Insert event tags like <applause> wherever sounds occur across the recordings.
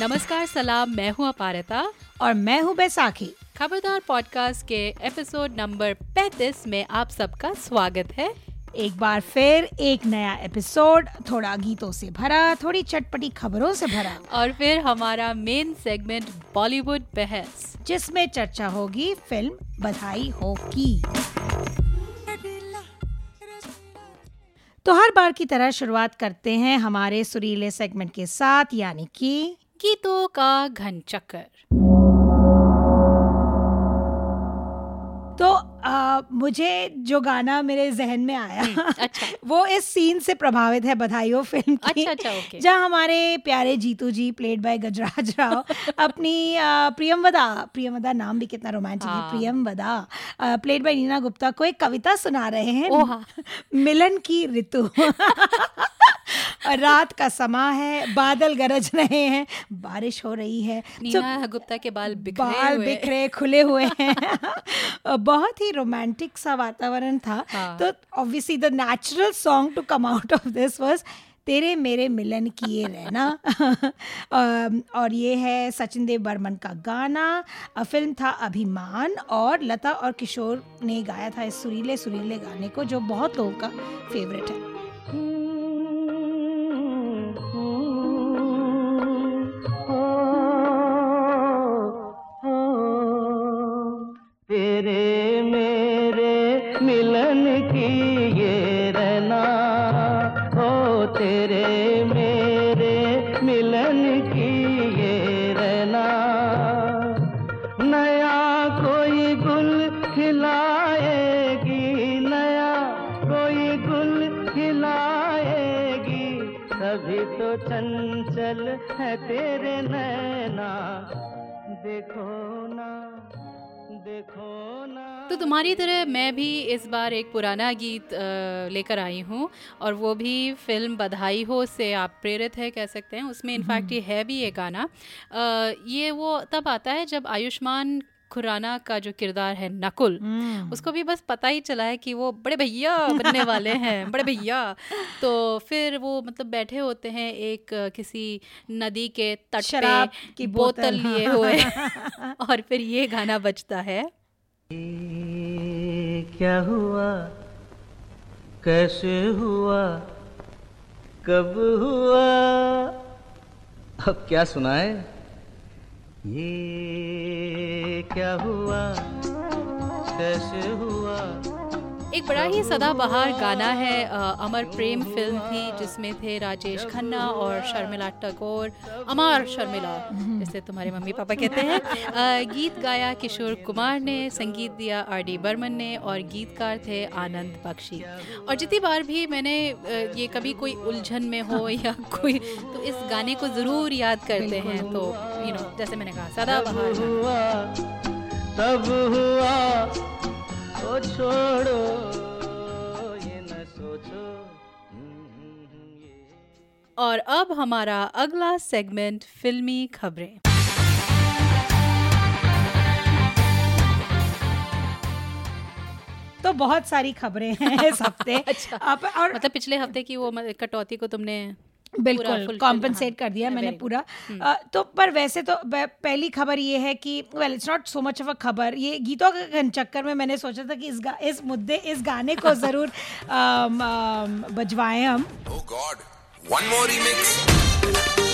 नमस्कार सलाम। मैं हूँ अपारता। और मैं हूँ बैसाखी। खबरदार पॉडकास्ट के एपिसोड नंबर 35 में आप सबका स्वागत है। एक बार फिर एक नया एपिसोड थोड़ा गीतों से भरा थोड़ी चटपटी खबरों से भरा। और फिर हमारा मेन सेगमेंट बॉलीवुड बहस। जिसमें चर्चा होगी फ़िल्म बधाई हो की। तो हर बार की तरह शुरुआत करते हैं हमारे सुरीले सेगमेंट के साथ यानी कि गीतों का घन चक्कर तो मुझे जो गाना मेरे जहन में आया हम्म, अच्छा। <laughs> वो इस सीन से प्रभावित है बधाई हो फ़िल्म की अच्छा अच्छा ओके जहाँ हमारे प्यारे जीतू जी प्लेड बाय गजराज राव <laughs> अपनी प्रियमवदा प्रियमवदा नाम भी कितना रोमांटिक है हाँ। प्रियमवदा प्लेड बाय नीना गुप्ता को एक कविता सुना रहे हैं हाँ। <laughs> मिलन की ऋतु। रात का समा है बादल गरज रहे हैं बारिश हो रही है नीना गुप्ता के बाल बिखरे बाल बिखरे खुले हुए हैं। बहुत ही रोमांटिक सा वातावरण था हाँ। तो obviously the natural song to come out of this was तेरे मेरे मिलन किए रहना और ये है सचिन देव बर्मन का गाना अ, फ़िल्म था अभिमान और लता और किशोर ने गाया था इस सुरीले सुरीले गाने को जो बहुत लोगों का फेवरेट है तुम्हारी तरह मैं भी इस बार एक पुराना गीत लेकर आई हूँ और वो भी फ़िल्म बधाई हो से आप प्रेरित है कह सकते हैं। उसमें इनफैक्ट ये है भी ये गाना। ये वो तब आता है जब आयुष्मान खुराना का जो किरदार है नकुल उसको भी बस पता ही चला है कि वो बड़े भैया बनने वाले हैं बड़े भैया। <laughs> तो फिर वो मतलब बैठे होते हैं एक किसी नदी के तट पे की बोतल। लिए। हुए <laughs> और फिर ये गाना बजता है। क्या हुआ? कैसे हुआ? कब हुआ? अब क्या सुनाए? ये क्या हुआ? कैसे हुआ? एक बड़ा ही सदाबहार गाना है अ, अमर प्रेम फ़िल्म थी जिसमें थे राजेश खन्ना और शर्मिला टैगोर अमर शर्मिला जिसे तुम्हारे मम्मी पापा कहते हैं। गीत गाया किशोर कुमार ने संगीत दिया आर डी बर्मन ने और गीतकार थे आनंद बख्शी। और जितनी बार भी मैंने ये कभी कोई उलझन में हो या कोई तो इस गाने को ज़रूर याद करते हैं तो यू नो जैसे मैंने कहा सदाबहार तब हुआ ओ छोड़ो ये न सोचो। और अब हमारा अगला सेगमेंट फिल्मी खबरें। तो बहुत सारी खबरें हैं इस हफ़्ते। <laughs> अच्छा। और मतलब पिछले हफ़्ते की वो कटौती को तुमने बिल्कुल कॉम्पनसेट हाँ, कर दिया मैंने पूरा। अ, तो पर वैसे तो पहली खबर ये है कि well it's not so much of a खबर ये गीतों के घन चक्कर में मैंने सोचा था कि इस गा, इस मुद्दे इस गाने को <laughs> ज़रूर बजवाएँ हम। Oh God, one more remix.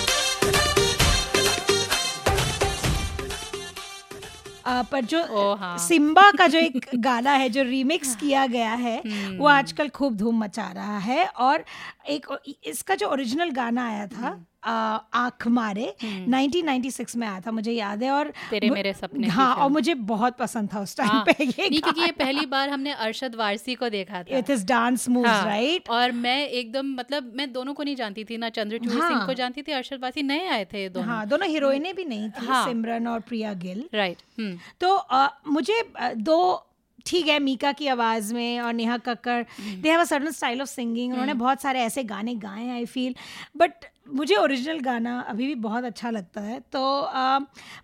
अ, पर जो हाँ। सिम्बा का जो एक <laughs> गाना है जो रीमिक्स किया गया है वो आजकल खूब धूम मचा रहा है और एक इसका जो ओरिजिनल गाना आया था अ, आँख मारे। 1996 में आया था मुझे याद है और तेरे मेरे सपने हाँ और मुझे बहुत पसंद था उस टाइम हाँ, पे ये नहीं क्योंकि ये पहली बार हमने अरशद वारसी को देखा था। It is dance moves right और मैं एकदम मतलब मैं दोनों को नहीं जानती थी ना चंद्रचूड़ हाँ, सिंह। को जानती थी अरशद वारसी नए आए थे दोनों। हाँ दोनों हीरोइनें भी नहीं थी हाँ। सिमरन और प्रिया गिल। राइट हम्म। तो मुझे दो ठीक है मीका की आवाज़ में और Neha Kakkar they have a certain style of singing उन्होंने बहुत सारे ऐसे गाने गाए हैं आई फील बट मुझे ओरिजिनल गाना अभी भी बहुत अच्छा लगता है। तो आ,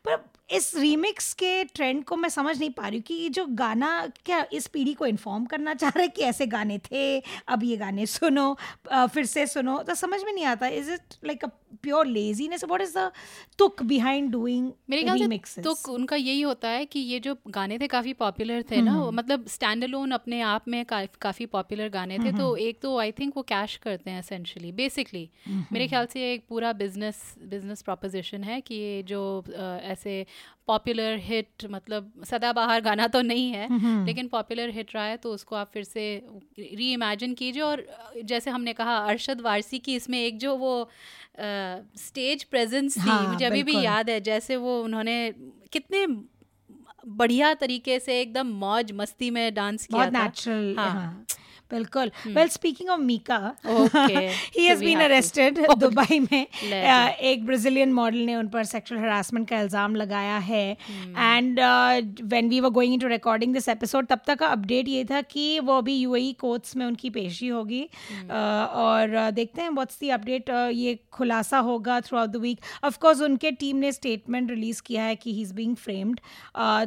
पर इस रीमिक्स के ट्रेंड को मैं समझ नहीं पा रही हूँ कि ये जो गाना क्या इस पीढ़ी को इन्फॉर्म करना चाह रहा है कि ऐसे गाने थे अब ये गाने सुनो आ, फिर से सुनो? तो समझ में नहीं आता। Is it like a pure laziness what is the तुक बिहाइंड डूइंग मेरे ख्याल से रीमिक्सेस तो उनका यही होता है कि ये जो गाने थे काफ़ी पॉपुलर थे ना मतलब स्टैंड अलोन अपने आप में काफ़ी पॉपुलर गाने थे तो एक तो आई थिंक वो कैश करते हैं एसेंशली बेसिकली मेरे ख्याल से एक पूरा बिज़नेस बिज़नेस प्रोपोजिशन है कि ये जो ऐसे पॉपुलर हिट मतलब सदाबहार गाना तो नहीं है लेकिन पॉपुलर हिट रहा है तो उसको आप फिर से री इमेजिन कीजिए और जैसे हमने कहा अरशद वारसी की इसमें एक जो वो स्टेज प्रेजेंस थी हाँ, मुझे अभी भी याद है जैसे वो उन्होंने कितने बढ़िया तरीके से एकदम मौज मस्ती में डांस किया बहुत था। नेचुरल हाँ। हाँ। बिल्कुल। Well speaking of Mika he has been arrested Dubai में। Legend. एक ब्राजीलियन मॉडल ने उन पर सेक्सुअल हरासमेंट का इल्ज़ाम लगाया है। And when we were going into recording this episode तब तक का अपडेट ये था कि वो अभी यूएई कोर्ट्स में उनकी पेशी होगी। अ, और अ, देखते हैं व्हाट्स दी अपडेट ये खुलासा होगा throughout the week of course उनके टीम ने स्टेटमेंट रिलीज़ किया है कि ही इज़ बीइंग फ्रेम्ड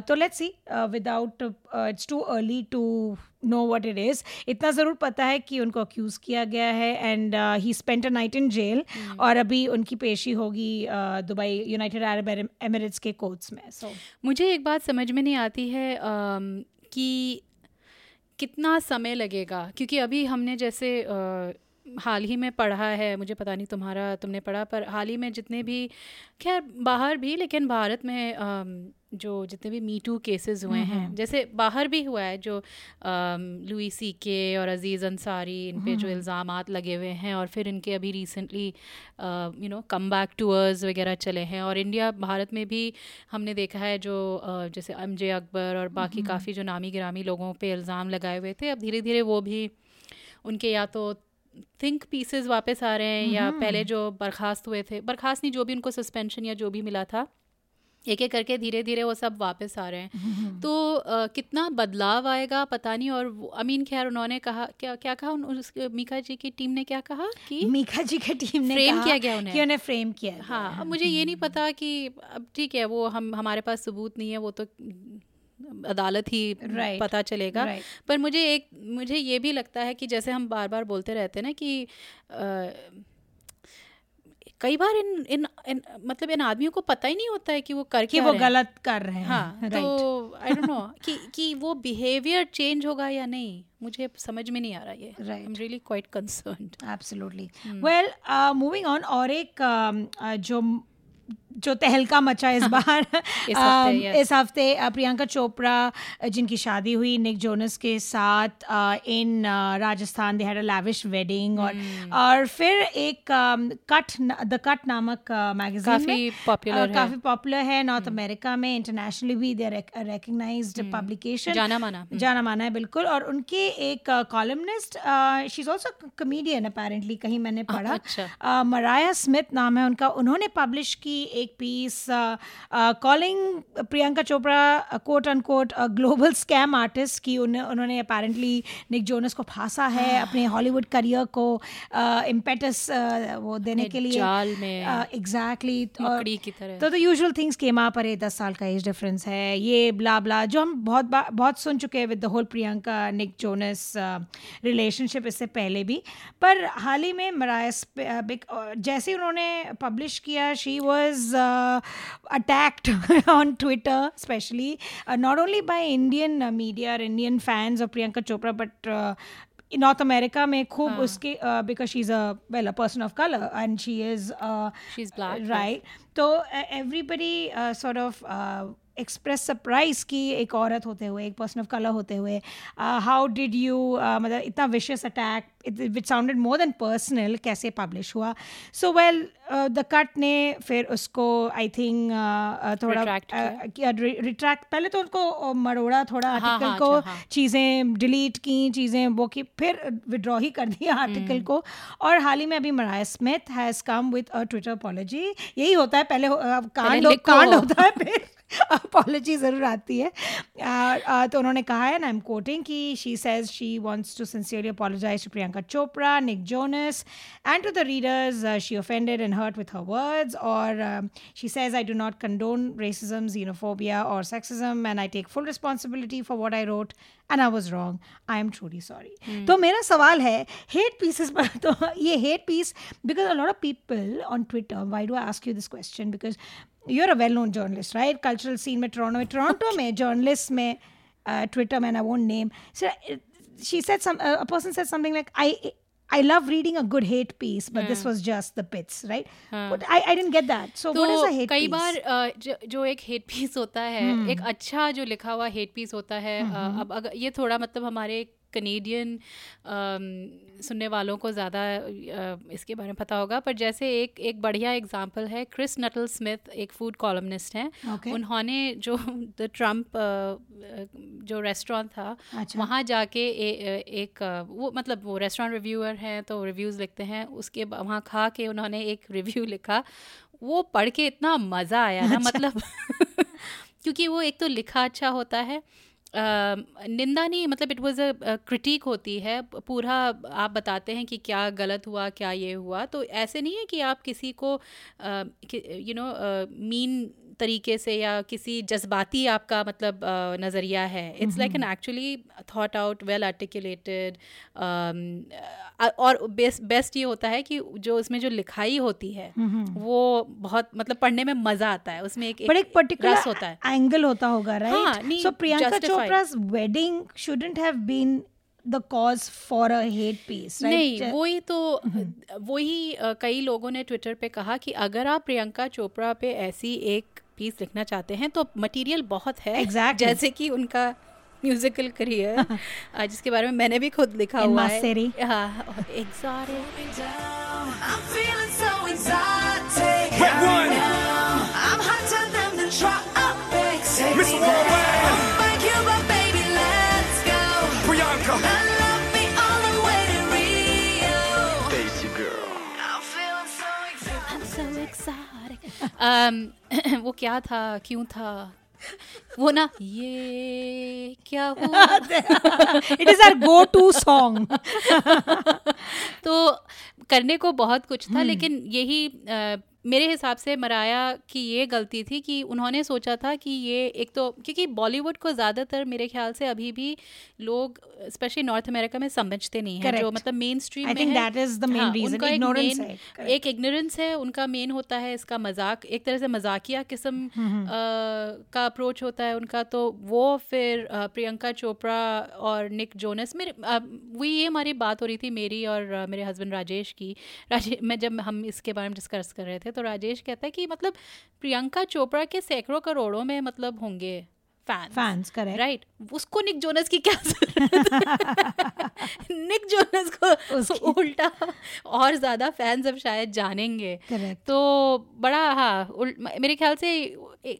तो let's see without it's too early to know what it is इतना ज़रूर पता है कि उनको अक्यूज़ किया गया है and he spent a night in jail और अभी उनकी पेशी होगी uh, Dubai United Arab Emirates के कोर्ट्स में सो मुझे एक बात समझ में नहीं आती है अम, कि कितना समय लगेगा? क्योंकि अभी हमने जैसे अ, हाल ही में पढ़ा है मुझे पता नहीं तुम्हारा तुमने पढ़ा पर हाल ही में जितने भी खैर बाहर भी लेकिन भारत में जो जितने भी मीटू केसेस हुए हैं जैसे बाहर भी हुआ है जो लुई सी के और अज़ीज़ अंसारी इन पे जो इल्ज़ाम लगे हुए हैं और फिर इनके अभी recently you know come back tours वगैरह चले हैं और इंडिया भारत में भी हमने देखा है जो जैसे एम जे अकबर और बाकी काफ़ी जो नामी गिरामी लोगों पे इल्ज़ाम लगाए हुए थे अब धीरे धीरे वो भी उनके या तो थिंक पीसेस वापस आ रहे हैं या पहले जो बर्खास्त हुए थे बर्खास्त नहीं जो भी उनको सस्पेंशन या जो भी मिला था एक एक करके धीरे धीरे वो सब वापस आ रहे हैं। तो अ, कितना बदलाव आएगा पता नहीं और अमीन खैर उन्होंने कहा क्या क्या कहा उन, उस, मीका जी की टीम ने क्या कहा कि मीका जी की टीम ने कहा किया गया उन्हें। कि उन्हें फ्रेम किया हाँ अब मुझे ये नहीं पता कि अब ठीक है वो हम हमारे पास सबूत नहीं है वो तो अदालत ही Right. पता चलेगा। Right. पर मुझे एक मुझे ये भी लगता है कि जैसे हम बार बार बोलते रहते हैं ना कि अ, कई बार इन इन, इन मतलब इन आदमियों को पता ही नहीं होता है कि वो कर कि वो रहे गलत कर रहे हैं। हाँ राइट तो आई डोंट नो कि कि वो बिहेवियर चेंज होगा या नहीं मुझे समझ में नहीं आ रहा ये। I am really quite concerned absolutely well moving on और एक um, uh, जो जो तहलका मचा इस बार इस हफ़्ते, um, yes. इस हफ़्ते प्रियंका चोपड़ा जिनकी शादी हुई निक जोनस के साथ in Rajasthan they had a lavish wedding और Hmm. और फिर एक कट द कट नामक मैगजीन काफ़ी है. Hmm. काफ़ी पॉपुलर है नॉर्थ अमेरिका में इंटरनेशनली भी दे रिकग्नाइज्ड Hmm. पब्लिकेशन जाना माना जाना माना है बिल्कुल और उनके एक columnist she is also comedian apparently कहीं मैंने पढ़ा अच्छा। मराया स्मिथ नाम है उनका उन्होंने पब्लिश की एक piece calling Priyanka Chopra quote unquote global scam artist की उन्हें उन्होंने अपेरेंटली निक जोनस को फांसा है अपने हॉलीवुड करियर को इम्पेटस वो देने के लिए। में। एग्जैक्टली की तरह। तो the usual things came up अरे दस साल का एज डिफरेंस है ये ब्ला ब्ला जो हम बहुत बहुत सुन चुके हैं with the whole Priyanka Nick Jonas relationship इससे पहले भी। पर हाल ही में मरायस जैसे उन्होंने पब्लिश किया she was attacked on Twitter specially not only by Indian media और Indian fans of Priyanka Chopra but North America में खूब उसके because she is a well a person of colour and she is She's black, yes. Right तो everybody sort of express surprise की एक औरत होते हुए एक पर्सन ऑफ़ कलर होते हुए हाउ डिड यू मतलब इतना vicious attack which sounded more than personal कैसे पब्लिश हुआ? सो वेल द कट ने फिर उसको आई थिंक uh, थोड़ा Retract रिट्रैक्ट पहले तो उनको uh, मरोड़ा थोड़ा हाँ, आर्टिकल हाँ, को अच्छा, हाँ। चीज़ें डिलीट की चीज़ें वो की फिर विड्रॉ ही कर दिया आर्टिकल को। और हाल ही में अभी Mariah Smith has come with a Twitter apology यही होता है पहले हो- अ, कांड। कांड होता है फिर अपॉलोजी ज़रूर आती है। तो उन्होंने कहा है ना एम कोटिंग की she says she wants to sincerely apologise to Priyanka Chopra Nick Jonas and to the readers she offended and hurt with her words और she says I do not condone racism xenophobia और sexism and I take full responsibility for what I wrote and I was wrong I am truly sorry तो मेरा सवाल है hate pieces पर तो ये hate piece because a lot of people on Twitter why do ask you this question because you're a well-known journalist, right? Cultural scene में Toronto में Toronto में journalists में uh, Twitter man, I won't name. So uh, she said some uh, a person said something like I I love reading a good hate piece, but hmm. this was just the pits, right? Hmm. But I, I didn't get that. So so what is तो a hate कई piece? बार uh, जो, जो एक hate piece होता है एक अच्छा जो लिखा हुआ हेट पीस होता है अ, अब अगर ये थोड़ा मतलब हमारे कनेडियन सुनने वालों को ज़्यादा इसके बारे में पता होगा। पर जैसे एक एक बढ़िया एग्जांपल है क्रिस नटल स्मिथ एक फ़ूड कॉलमनिस्ट हैं। Okay. उन्होंने जो द ट्रंप जो रेस्टोरेंट था अच्छा। वहाँ जाके ए, एक वो मतलब वो रेस्टोरेंट रिव्यूअर हैं तो रिव्यूज़ लिखते हैं। उसके वहाँ खा के उन्होंने एक रिव्यू लिखा। वो पढ़ के इतना मज़ा आया ना मतलब <laughs> क्योंकि वो एक तो लिखा अच्छा होता है निंदा नहीं मतलब इट वाज अ क्रिटिक होती है। पूरा आप बताते हैं कि क्या गलत हुआ, क्या ये हुआ। तो ऐसे नहीं है कि आप किसी को यू नो मीन तरीके से या किसी जज्बाती आपका मतलब अ, नज़रिया है it's like an actually thought out well articulated और बेस्ट बेस्ट ये होता है कि जो उसमें जो लिखाई होती है वो बहुत मतलब पढ़ने में मज़ा आता है उसमें एक एक रस होता है angle होता होगा, right? हाँ, नहीं, so Priyanka justified. Chopra's wedding shouldn't have been the cause for a hate piece, right? नहीं वही तो वही कई लोगों ने ट्विटर पे कहा कि अगर आप प्रियंका चोपड़ा पे ऐसी एक पीस लिखना चाहते हैं तो मटेरियल बहुत है Exactly. जैसे कि उनका म्यूजिकल करियर <laughs> जिसके बारे में मैंने भी खुद लिखा In हुआ Maseri. है हाँ <laughs> वो क्या था? क्यों था? वो ना ये क्या हुआ? It is our go to song तो करने को बहुत कुछ था लेकिन यही अ, मेरे हिसाब से मराया की ये गलती थी कि उन्होंने सोचा था कि ये एक तो क्योंकि बॉलीवुड को ज़्यादातर मेरे ख्याल से अभी भी लोग स्पेशली नॉर्थ अमेरिका में समझते नहीं हैं जो मतलब मेन स्ट्रीम में है। हाँ, एक है, एक इग्नोरेंस है उनका मेन होता है इसका मज़ाक एक तरह से मजाकिया किस्म हम्म, का अप्रोच होता है उनका तो वो फिर प्रियंका चोपड़ा और निक जोनस मेरे वही ये हमारी बात हो रही थी मेरी और मेरे हस्बैंड राजेश की। राजेश मैं जब हम इसके बारे में डिस्कस कर रहे थे तो राजेश कहता है कि मतलब प्रियंका चोपड़ा के सैकड़ों करोड़ों में मतलब होंगे Fans, correct. राइट उसको निक जोनस की क्या निक जोनस <laughs> को उल्टा और ज़्यादा फैंस अब शायद जानेंगे Correct. तो बड़ा हाँ मेरे ख्याल से ए,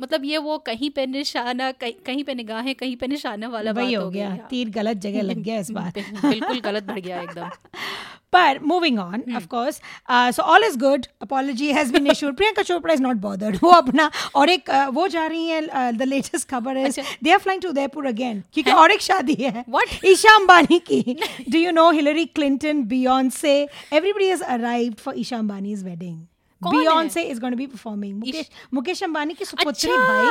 मतलब ये वो कहीं पे निशाना कहीं कहीं पे निगाहें कहीं पे निशाना वाला बात हो गई गया हाँ। तीर गलत जगह लग गया इस <laughs> बिल- बिल्कुल गलत बढ़ गया एकदम <laughs> But moving on, of course, uh, so all is good. Apology has been issued. <laughs> Priyanka Chopra is not bothered. वो अपना और एक uh, वो जा रही है द लेटेस्ट खबर है अच्छा। They are flying to Udaipur again क्योंकि और एक शादी है What? ईशा अंबानी की do you know Hillary Clinton Beyonce everybody has arrived for Isha Ambani's wedding कौन है? Beyonce is going to be performing Mukesh Mukesh Ambani की सुपुत्री भाई।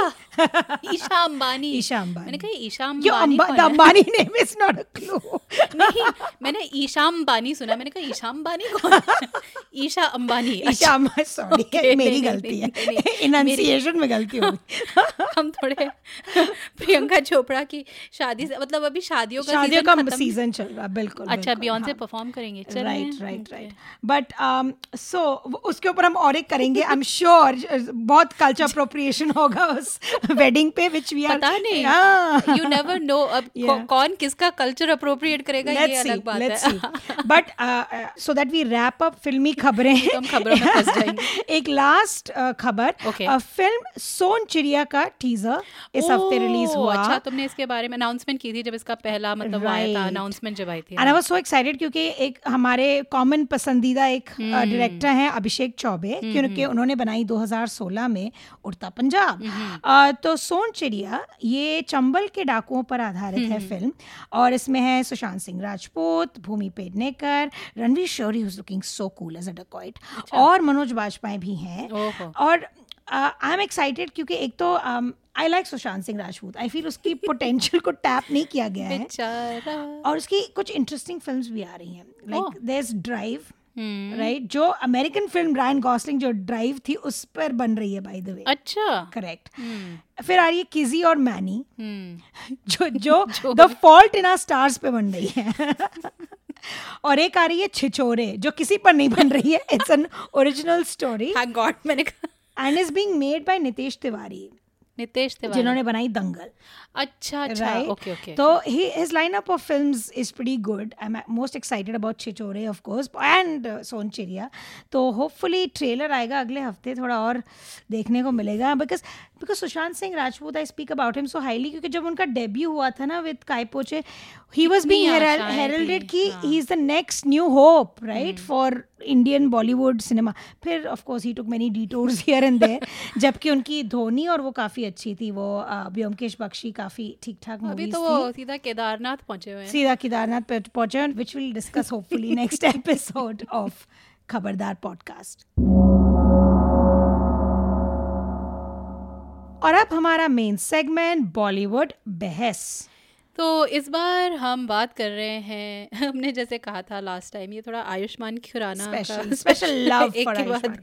अच्छा <laughs> ईशा अंबानी। ईशा अंबानी। मैंने कहा ईशा अंबानी अंबा, है? Ambani name is not a clue नहीं मैंने ईशा अंबानी सुना मैंने कहा ईशा अंबानी कौन है? <laughs> ईशा अंबानी। <laughs> ईशा अच्छा, सॉरी Okay, मेरी गलती है। इनंसिएशन में गलती हो हम थोड़े प्रियंका चोपड़ा की शादी से मतलब अभी शादियों का शादियों season का सीज़न चल रहा बिल्कुल अच्छा बियॉन्से हाँ। परफॉर्म करेंगे। चल। रहे right right right but so उसके ऊपर हम और एक करेंगे। आई एम श्योर बहुत कल्चर अप्रोप्रिएशन होगा उस वेडिंग पे विच वी आर पता नहीं। यू नेवर नो अब कौन किसका कल्चर अप्रोप्रिएट करेगा ये Let's see, अलग बात है। uh, uh, so that we wrap up फिल्मी खबरें। <laughs> तो हम खबरों में फंस जाएँगे। एक लास्ट खबर Okay. uh, फ़िल्म सोन चिड़िया का टीजर इस हफ़्ते रिलीज़ हुआ। अच्छा तुमने इसके बारे में अनाउंसमेंट की थी जब इसका पहला मतलब आया था अनाउंसमेंट जब आई थी आई वाज सो एक्साइटेड क्योंकि एक हमारे कॉमन पसंदीदा एक डायरेक्टर हैं अभिषेक चौबे। पे क्योंकि उन्होंने बनाई 2016 में उड़ता पंजाब। आ, तो सोन चिड़िया ये चंबल के डाकुओं पर आधारित है फ़िल्म और इसमें है Sushant Singh Rajput Bhumi Pednekar Ranvir Shorey looking so cool as a dacoit और मनोज बाजपेयी भी हैं। और आई एम एक्साइटेड क्योंकि एक तो I like Sushant Singh Rajput I feel उसकी पोटेंशियल को टैप नहीं किया गया है। और उसकी कुछ इंटरेस्टिंग फिल्म्स भी आ रही हैं. Like there is Drive hmm, right जो अमेरिकन फ़िल्म रायन गॉसलिंग जो ड्राइव थी उस पर बन रही है बाय द वे अच्छा। करेक्ट हम्म, फिर आ रही है किजी और मैनी हम्म, <laughs> जो जो the fault in our stars पे बन रही है। <laughs> और एक आ रही है छिछोरे जो किसी पर नहीं बन रही है। It's an original story god मैंने and is being made by Nitesh Tiwari Nitesh Tiwari जिन्होंने बनाई दंगल। अच्छा अच्छा right? Okay okay So he his lineup of films is pretty good. I'm most excited about Chichore, of course, and uh, Son Chiria. तो hopefully trailer आएगा अगले हफ़्ते थोड़ा और देखने को मिलेगा because because Sushant Singh Rajput I speak about him so highly क्योंकि जब उनका डेब्यू हुआ था ना विद काय पोचे ही वाज आशाएँ हेरल्डेड कि हाँ। Is the next new hope right for Indian Bollywood cinema फिर of course he took many detours here and there जबकि उनकी धोनी और वो काफ़ी अच्छी थी वो uh, बख्शी बख्शी काफ़ी ठीक ठाक अभी तो वो सीधा केदारनाथ पहुँचे हुए हैं। सीधा केदारनाथ पे पहुँचे which will discuss hopefully next episode of Khabardar podcast और अब हमारा मेन सेगमेंट बॉलीवुड बहस। तो इस बार हम बात कर रहे हैं हमने जैसे कहा था लास्ट टाइम ये थोड़ा आयुष्मान खुराना का Special- special <laughs> एक के बाद।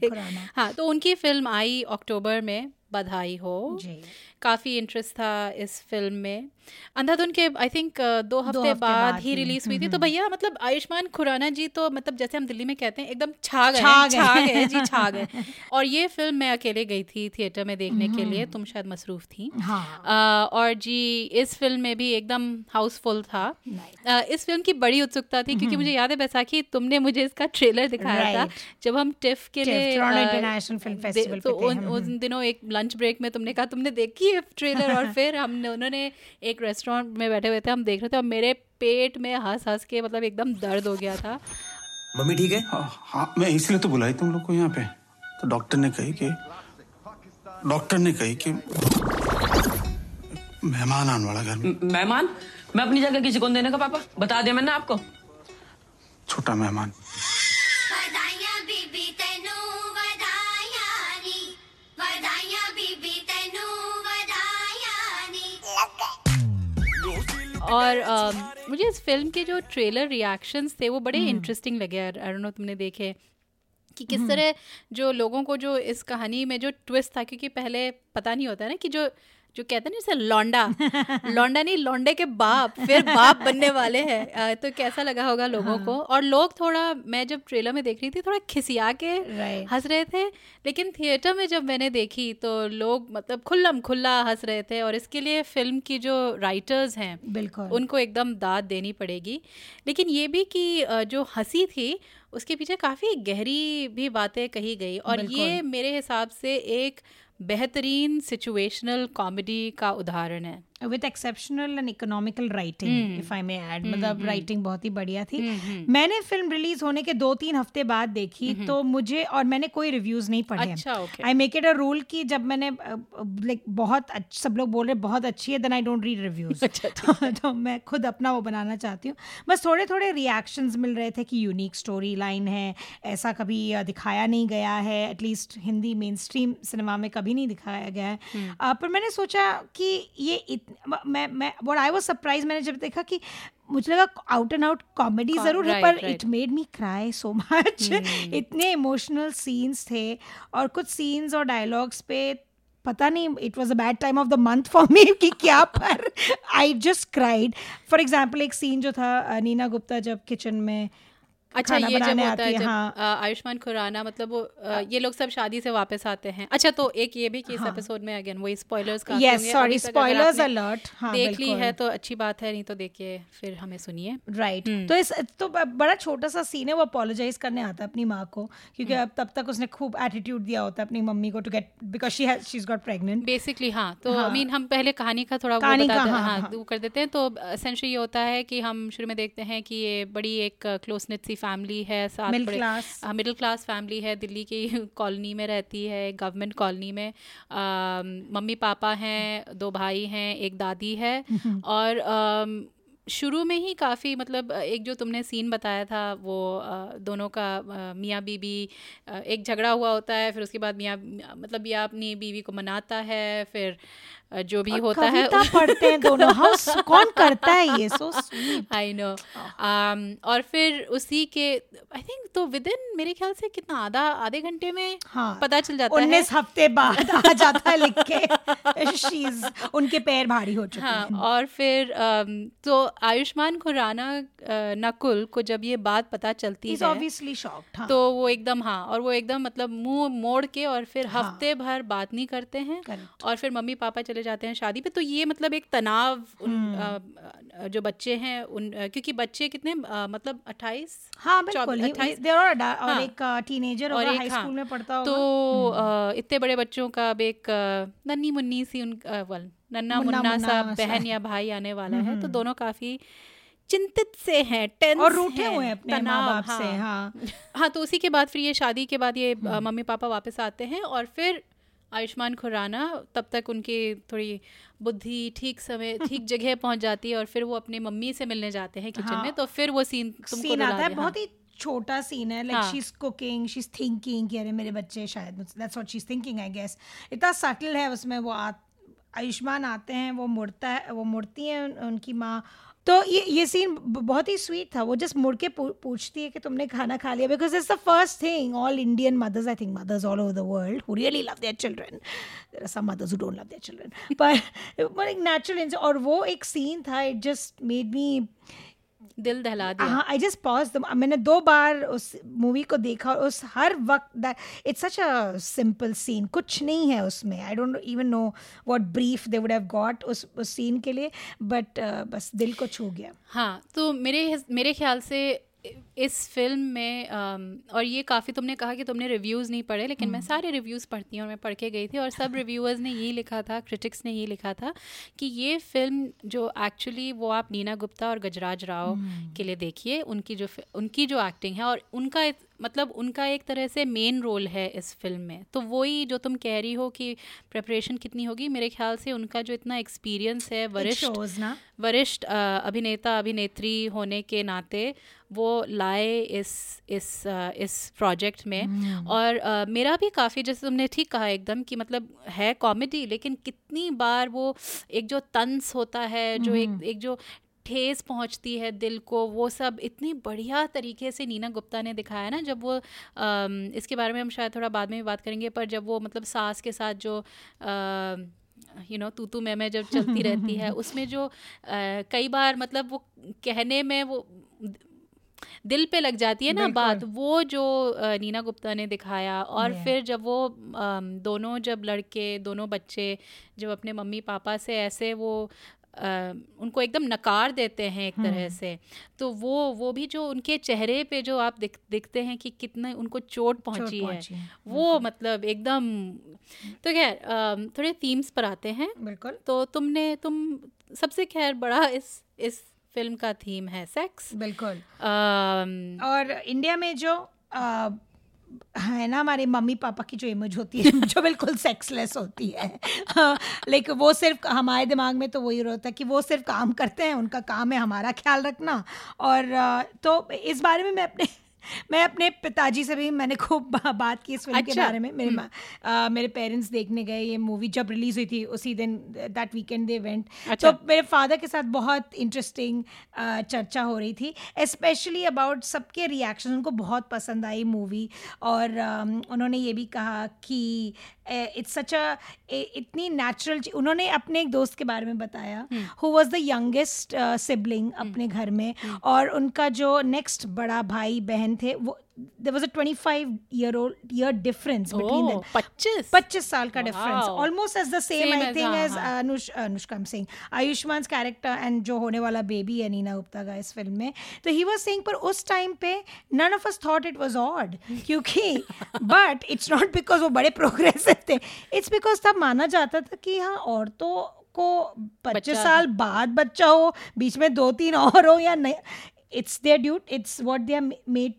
हाँ तो उनकी फ़िल्म आई अक्टूबर में। बधाई हो जी। काफ़ी इंटरेस्ट था इस फ़िल्म में अंधाधुन के आई थिंक दो हफ़्ते बाद ही रिलीज़ हुई थी। तो भैया मतलब आयुष्मान खुराना जी तो मतलब जैसे हम दिल्ली में कहते हैं एकदम छा गए छा गए। जी <laughs> छा गए और ये फ़िल्म मैं अकेले गई थी थिएटर में देखने के लिए। तुम शायद मसरूफ थी। हाँ। और जी इस फ़िल्म में भी एकदम हाउसफुल था। इस फ़िल्म की बड़ी उत्सुकता थी क्योंकि मुझे याद है बैसाखी तुमने मुझे इसका ट्रेलर दिखाया था। जब हम टिफ के लिए तो उन दिनों एक लंच ब्रेक में तुमने कहा तुमने देखी है ट्रेलर और <laughs> फिर हमने उन्होंने एक रेस्टोरेंट में बैठे हुए थे हम देख रहे थे और मेरे पेट में हंस हंस के मतलब एकदम दर्द हो गया था। मम्मी ठीक है? हाँ हाँ मैं इसलिए तो बुलाई तुम लोग को यहाँ पे। तो डॉक्टर ने कही कि डॉक्टर ने कही कि मेहमान आने वाला घर में। मेहमान? मैं अपनी जगह किसी को देने का पापा। बता दिया मैंने आपको। छोटा मेहमान। और uh, मुझे इस फ़िल्म के जो ट्रेलर रिएक्शंस थे वो बड़े इंटरेस्टिंग लगे अरुण नो तुमने देखे। कि किस तरह जो लोगों को जो इस कहानी में जो ट्विस्ट था क्योंकि पहले पता नहीं होता है ना कि जो जो कहते हैं ना लौंडा। <laughs> लौंडा नहीं लौंडे के बाप फिर बाप बनने वाले हैं। तो कैसा लगा होगा लोगों को? और लोग थोड़ा मैं जब ट्रेलर में देख रही थी थोड़ा खिसिया के हंस रहे थे लेकिन थिएटर में जब मैंने देखी तो लोग मतलब खुल्लम खुल्ला हंस रहे थे और इसके लिए फ़िल्म की जो राइटर्स हैं बिल्कुल। उनको एकदम दाद देनी पड़ेगी। लेकिन ये भी कि जो हँसी थी उसके पीछे काफ़ी गहरी भी बातें कही गई। और ये मेरे हिसाब से एक बेहतरीन सिचुएशनल कॉमेडी का उदाहरण है। With exceptional and economical. Writing if I may add मतलब राइटिंग बहुत ही बढ़िया थी। मैंने फ़िल्म रिलीज़ होने के दो तीन हफ़्ते बाद देखी तो मुझे और मैंने कोई रिव्यूज़ नहीं पढ़े. I make it a rule कि जब मैंने लाइक बहुत सब लोग बोल रहे बहुत अच्छी है then I don't read reviews तो मैं खुद अपना वो बनाना चाहती हूँ। बस थोड़े थोड़े रिएक्शंस मिल रहे थे कि यूनिक स्टोरी लाइन है ऐसा कभी दिखाया नहीं गया है at least Hindi mainstream cinema में कभी नहीं दिखाया गया है। पर मैंने सोचा कि ये म- मैं व्हाट आई वाज सरप्राइज़ मैंने जब देखा कि मुझे लगा आउट एंड आउट कॉमेडी ज़रूर है पर। It made me cry so much इतने इमोशनल सीन्स थे और कुछ सीन्स और डायलॉग्स पे पता नहीं it was a bad time of the month for me कि क्या <laughs> पर I just cried for example एक सीन जो था नीना गुप्ता जब किचन में अच्छा खाना ये जब बनाने होता है आती है, जब हाँ। अ, आयुष्मान खुराना मतलब वो अ, ये लोग सब शादी से वापस आते हैं। अच्छा तो एक ये भी कि इस एपिसोड में अगेन वही स्पॉयलर्स का sorry, spoilers alert. हाँ, देख ली बिल्कुल। है तो अच्छी बात है नहीं तो देखिए फिर हमें सुनिए। राइट तो इस तो ब- बड़ा छोटा सा सीन है वो अपोलोजाइज करने आता है अपनी माँ को क्योंकि अब तब तक उसने खूब एटीट्यूड दिया होता है अपनी मम्मी को to get because she has she is got pregnant basically हाँ तो आई मीन हम पहले कहानी का थोड़ा वो कहानी का, हाँ, हाँ हाँ। वो कर देते हैं। तो असेंशली ये होता है कि हम शुरू में देखते हैं कि ये बड़ी एक क्लोज सी फैमिली है साथ class. हाँ, मिडिल क्लास फैमिली है दिल्ली की <laughs> कॉलोनी में रहती है गवर्नमेंट कॉलोनी में। मम्मी पापा हैं दो भाई हैं एक दादी है। और अम, शुरू में ही काफ़ी मतलब एक जो तुमने सीन बताया था वो दोनों का मियाँ बीबी एक झगड़ा हुआ होता है फिर उसके बाद मियाँ मतलब मियाँ अपनी बीवी को मनाता है फिर जो भी होता है पढ़ते हैं दोनों। हाउ कौन करता है ये? सो आई नो और फिर उसी के आई थिंक तो विद इन मेरे ख्याल से कितना आधा आधे घंटे में हाँ। पता चल जाता है। उन्नीस हफ़्ते बाद आ जाता है लिख के। शीज उनके पैर भारी हो चुके हाँ हैं। और फिर तो आयुष्मान खुराना नकुल को जब ये बात पता चलती है ऑब्वियसली शॉक्ड हाँ। तो वो एकदम हाँ और वो एकदम मतलब मुँह मोड़ के और फिर हाँ। हफ़्ते भर बात नहीं करते हैं। और फिर मम्मी पापा चले जाते हैं शादी पे तो ये मतलब एक तनाव उन हम्म। अ, अ, जो बच्चे हैं उन क्योंकि बच्चे कितने अ, मतलब अट्ठाईस हाँ बिल्कुल अट्ठाईस? और और हाँ। एक टीनेजर और हाई स्कूल में पढ़ता तो होगा। हम्म। अ, इतने बड़े बच्चों का अब एक नन्ही मुन्नी सी उन वेल नन्ना मुन्ना सा बहन या भाई आने वाला है तो दोनों काफ़ी चिंतित से हैं टेंस और रूठे हुए हैं अपने माँ बाप से हाँ। हाँ। हाँ तो उसी के बाद फिर ये शादी के बाद ये मम्मी पापा वापस आते हैं और फिर आयुष्मान खुराना तब तक उनकी थोड़ी बुद्धि ठीक समय <laughs> ठीक जगह पहुँच जाती है और फिर वो अपनी मम्मी से मिलने जाते हैं किचन हाँ। में तो फिर वो सीन तुमको सीन आता है बहुत हाँ। ही छोटा सीन है like. She is cooking she is thinking कि अरे मेरे बच्चे शायद that's what she is thinking I guess इतना सटल है उसमें वो आयुष्मान आते हैं वो मुड़ता है वो मुड़ती हैं उन, उनकी माँ तो ये ये सीन बहुत ही स्वीट था। वो जस्ट मुड़ के पूछती है कि तुमने खाना खा लिया? Because it's the first thing all Indian mothers I think mothers all over the world who really love their children there are some mothers who don't love their children पर एक नेचुरल और वो एक सीन था it just made me दिल दहला दिया। हाँ आई जस्ट पॉज मैंने दो बार उस मूवी को देखा और उस हर वक्त it's such a simple scene कुछ नहीं है उसमें। I don't even know what brief they would have got उस उस सीन के लिए बट बस दिल को छू गया। हाँ तो मेरे मेरे ख्याल से इस फ़िल्म में और ये काफ़ी तुमने कहा कि तुमने रिव्यूज़ नहीं पढ़े लेकिन मैं सारे रिव्यूज़ पढ़ती हूँ और मैं पढ़ के गई थी और सब <laughs> रिव्यूअर्स ने यही लिखा था क्रिटिक्स ने यही लिखा था कि ये फ़िल्म जो एक्चुअली वो आप नीना गुप्ता और गजराज राव के लिए देखिए उनकी जो उनकी जो एक्टिंग है और उनका मतलब उनका एक तरह से मेन रोल है इस फ़िल्म में। तो वही जो तुम कह रही हो कि प्रिपरेशन कितनी होगी मेरे ख्याल से उनका जो इतना एक्सपीरियंस है वरिष्ठ वरिष्ठ अभिनेता अभिनेत्री होने के नाते वो लाए इस इस इस प्रोजेक्ट में। और अ, मेरा भी काफ़ी जैसे तुमने ठीक कहा एकदम कि मतलब है कॉमेडी लेकिन कितनी बार वो एक जो तंस होता है जो एक एक जो ठेस पहुँचती है दिल को वो सब इतनी बढ़िया तरीके से नीना गुप्ता ने दिखाया ना जब वो अम, इसके बारे में हम शायद थोड़ा बाद में भी बात करेंगे पर जब वो मतलब सास के साथ जो यू नो तू तू मैं मैं जब <laughs> चलती रहती है उसमें जो अ, कई बार मतलब वो कहने में वो दिल पे लग जाती है ना बात वो जो नीना गुप्ता ने दिखाया और फिर जब वो दोनों जब लड़के दोनों बच्चे जब अपने मम्मी पापा से ऐसे वो अ, उनको एकदम नकार देते हैं एक तरह से। तो वो वो भी जो उनके चेहरे पे जो आप दिख दिखते हैं कि कितने उनको चोट पहुँची है पहुँची है, वो मतलब एकदम तो खैर थोड़े थीम्स पर आते हैं। बिल्कुल। तो तुमने तुम सबसे खैर बड़ा इस इस फ़िल्म का थीम है सेक्स बिल्कुल। अम, और इंडिया में जो आ, है ना हमारे मम्मी पापा की जो इमेज होती है <laughs> जो बिल्कुल सेक्सलेस होती है। हाँ, लेकिन वो सिर्फ़ हमारे दिमाग में तो वही होता है कि वो सिर्फ़ काम करते हैं उनका काम है हमारा ख्याल रखना। और तो इस बारे में मैं अपने मैं अपने पिताजी से भी मैंने खूब बात की इस फ़िल्म अच्छा, के बारे में। मेरे माँ आ, मेरे पेरेंट्स देखने गए ये मूवी जब रिलीज़ हुई थी उसी दिन दैट वीकेंड दे इवेंट अच्छा। तो मेरे फादर के साथ बहुत इंटरेस्टिंग चर्चा हो रही थी स्पेशली अबाउट सबके रिएक्शन उनको बहुत पसंद आई मूवी और um, उन्होंने ये भी कहा कि इट्स सच अ इतनी नेचुरल उन्होंने अपने एक दोस्त के बारे में बताया who was the youngest sibling अपने घर में और उनका जो नेक्स्ट बड़ा भाई बहन थे वो there was a twenty five year old year difference between oh, 25? पच्चीस साल का Wow. Almost age the same Same I as, think हाँ, एज हाँ. अनुष अनुष्का सिंह आयुष्मान कैरेक्टर एंड जो होने वाला बेबी है नीना गुप्ता का इस फ़िल्म में तो ही वाज सेइंग पर उस टाइम पे none of us thought it was odd क्योंकि बट इट्स नॉट बिकॉज़ वो बड़े प्रोग्रेसिव थे इट्स बिकॉज़ तब माना जाता था कि हाँ औरतों को पच्चीस साल बाद बच्चा हो बीच में दो तीन और हो या नहीं it's their duty it's what they are ma- made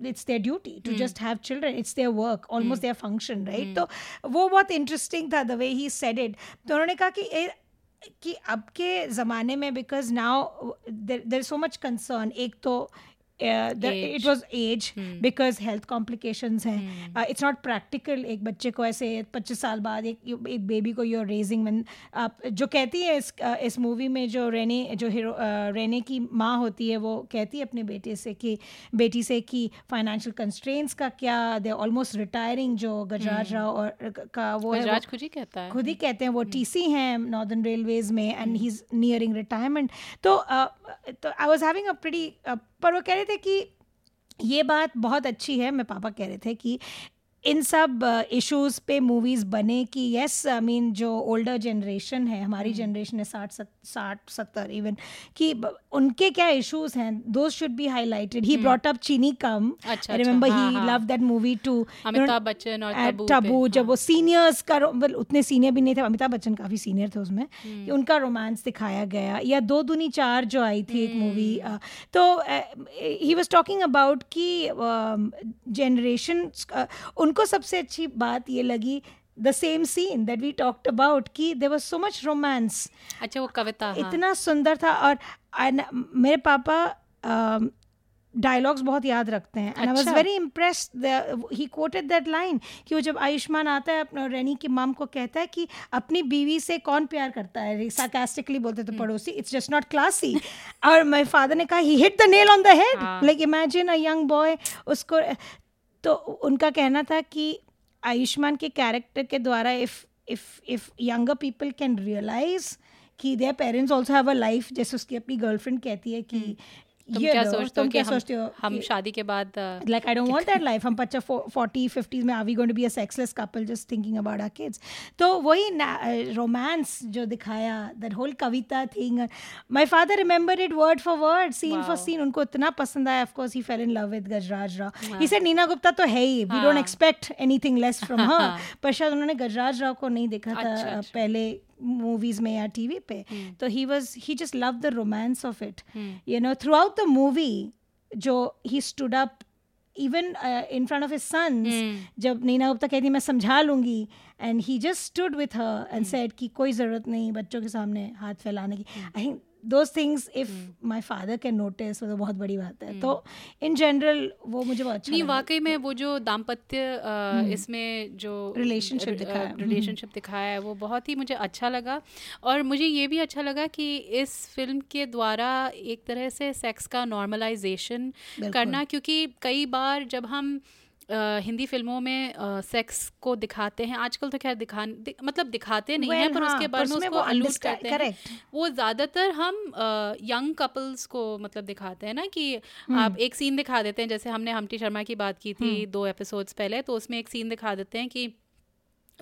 it's their duty to just have children it's their work almost their function right तो वो बहुत इंटरेस्टिंग था the way he said it तो उन्होंने कहा कि कि अब के ज़माने में because now there so much concern एक तो it Age. Was age because health complications हैं. इट्स नॉट प्रैक्टिकल एक बच्चे को ऐसे पच्चीस साल बाद एक एक बेबी को यूर रेजिंग में आप जो कहती है इस uh, इस मूवी में जो रेने जो हीरो रेने की माँ होती है वो कहती है अपने बेटे से कि बेटी से कि फाइनेंशियल कंस्ट्रेंट्स का क्या दे ऑलमोस्ट रिटायरिंग जो गजराज राव और का वो है खुद ही कहता है। खुद ही कहते हैं वो टी सी हैं नॉर्दर्न रेलवेज में and he is nearing retirement तो आई वाज हैविंग अ पर वो कह रहे थे कि ये बात बहुत अच्छी है मैं पापा कह रहे थे कि इन सब इश्यूज़ पे मूवीज़ बने कि यस आई मीन जो ओल्डर जनरेशन है हमारी जनरेशन है साठ साठ सत्तर इवन कि उनके क्या इश्यूज़ हैं? दो should be highlighted he brought up Cheeni Kum. I remember हाँ, ही। हाँ। Love that movie too Amitabh Bachchan और टबू जब हाँ। वो सीनियर्स का उतने सीनियर भी नहीं थे अमिताभ बच्चन काफ़ी सीनियर थे उसमें हम्म। कि उनका रोमांस दिखाया गया। या दो दुनी चार जो आई थी एक मूवी हम्म। तो ही वॉज़ टॉकिंग अबाउट कि जनरेशन उनको सबसे अच्छी बात ये लगी the same scene that we talked about कि there was so much romance अच्छा वो कविता हाँ। इतना सुंदर था और and मेरे पापा डायलॉग्स बहुत याद रखते हैं and I was. Very impressed he quoted that line कि वो जब आयुष्मान आता है अपना रैनी की मम को कहता है कि अपनी बीवी से कौन प्यार करता है सार्कास्टिकली बोलते थे पड़ोसी इट्स जस्ट नॉट क्लासी और मेरे फादर ने कहा he hit the nail on the head हाँ। Like imagine a young boy उसको तो उनका कहना था कि आयुष्मान के कैरेक्टर के द्वारा if if if younger people can realise कि their parents also have a life जैसे उसकी अपनी गर्लफ्रेंड कहती है कि तुम ये क्या सोचते हो कि हम सोचते हो हम शादी के बाद uh, like I don't want that हम बच्चा फोर्टी फिफ्टीज में are we going to be a sexless couple just thinking about our kids तो वही रोमांस जो दिखाया that whole Kavita thing my father remember it word for word scene for scene उनको इतना पसंद आया of course he fell in love with Gajraj Rao. He. Said Neena Gupta तो है ही वी डोंट हाँ। Expect anything less from her पर शायद उन्होंने गजराज राव को नहीं देखा था अच्छा, अ, अच्छा। पहले मूवीज़ में या टीवी पे. तो he was he just love the romance of it you know throughout the movie जो he stood up even in front of his sons जब नीना गुप्ता कहती मैं समझा लूँगी and he just stood with her and said कि कोई ज़रूरत नहीं बच्चों के सामने हाथ फैलाने की। I think those things if my father can notice वो तो बहुत बड़ी बात है। तो इन जनरल वो मुझे बहुत अच्छा नहीं। वाकई में वो जो दाम्पत्य अ, इसमें जो Relationship दिखाया। रिलेशनशिप दिखाया है वो बहुत ही मुझे अच्छा लगा। और मुझे ये भी अच्छा लगा कि इस फ़िल्म के द्वारा एक तरह से सेक्स का नॉर्मलाइजेशन करना क्योंकि कई बार जब हम अ, हिंदी फ़िल्मों में आ, सेक्स को दिखाते हैं आजकल तो खैर दिखा दि, मतलब दिखाते नहीं well, है पर हाँ, उसके बाद में उसको वो करते हैं वो ज़्यादातर हम यंग कपल्स को मतलब दिखाते हैं ना कि हम्म। आप एक सीन दिखा देते हैं जैसे हमने हमटी शर्मा की बात की थी हम्म। दो एपिसोड्स पहले तो उसमें एक सीन दिखा देते हैं कि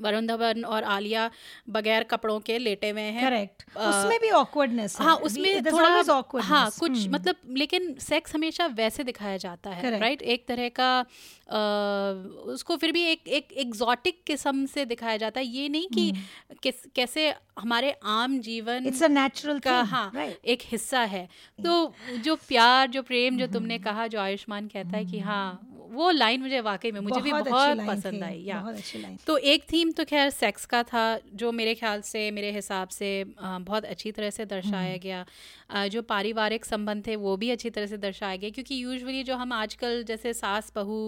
वरुण धवन और आलिया बगैर कपड़ों के लेटे हुए हैं। करेक्ट उसमें भी ऑकवर्डनेस हाँ। उसमें थोड़ा हाँ कुछ hmm. मतलब लेकिन सेक्स हमेशा वैसे दिखाया जाता है. राइट एक तरह का अ, उसको फिर भी एक एक एग्जॉटिक किस्म से दिखाया जाता है। ये नहीं कि किस कैसे हमारे आम जीवन इट्स अ नेचुरल का हाँ राइट एक हिस्सा है। तो जो प्यार जो प्रेम जो तुमने कहा जो आयुष्मान कहता है कि हाँ वो लाइन मुझे वाकई में मुझे भी बहुत भी बहुत पसंद आई या। बहुत अच्छी तो एक थीम तो खैर सेक्स का था जो मेरे ख्याल से मेरे हिसाब से बहुत अच्छी तरह से दर्शाया गया। अ, जो पारिवारिक संबंध थे वो भी अच्छी तरह से दर्शाया गया क्योंकि यूजुअली जो हम आजकल जैसे सास बहू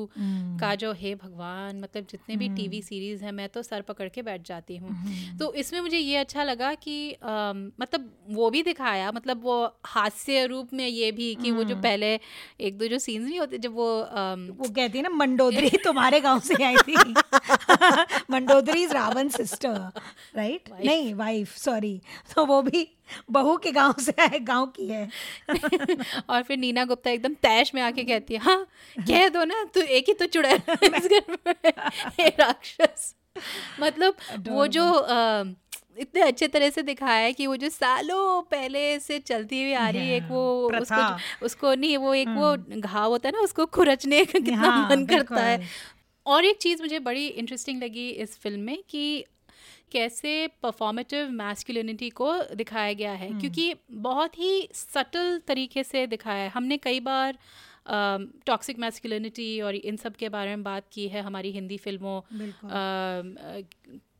का जो हे भगवान मतलब जितने भी टीवी सीरीज़ हैं मैं तो सर पकड़ के बैठ जाती हूँ। तो इसमें मुझे ये अच्छा लगा कि अम, मतलब वो भी दिखाया मतलब वो हास्य रूप में ये भी कि वो जो पहले एक दो जो सीन्स नहीं होते जब वो अम, वो कहती है ना मंडोदरी <laughs> तुम्हारे गाँव से आई थी। <laughs> Mandodari is Ravana sister right नहीं वाइफ सॉरी तो वो भी बहू के गाँव से है गाँव की है। <laughs> और फिर नीना गुप्ता एकदम तैश में आके कहती है हाँ कह दो ना तू एक ही तो चुड़ैल इस घर में राक्षस। मतलब वो जो अ, इतने अच्छे तरह से दिखाया है कि वो जो सालों पहले से चलती हुई आ रही है एक वो उसको उसको नहीं वो एक वो घाव होता है ना उसको खुरचने का कितना मन करता है। और एक चीज़ मुझे बड़ी इंटरेस्टिंग लगी इस फ़िल्म में कि कैसे परफॉर्मेटिव मैस्कुलिनिटी को दिखाया गया है। क्योंकि बहुत ही सटल तरीके से दिखाया है। हमने कई बार टॉक्सिक मैस्कुलिनिटी और इन सब के बारे में बात की है हमारी हिंदी फ़िल्मों uh,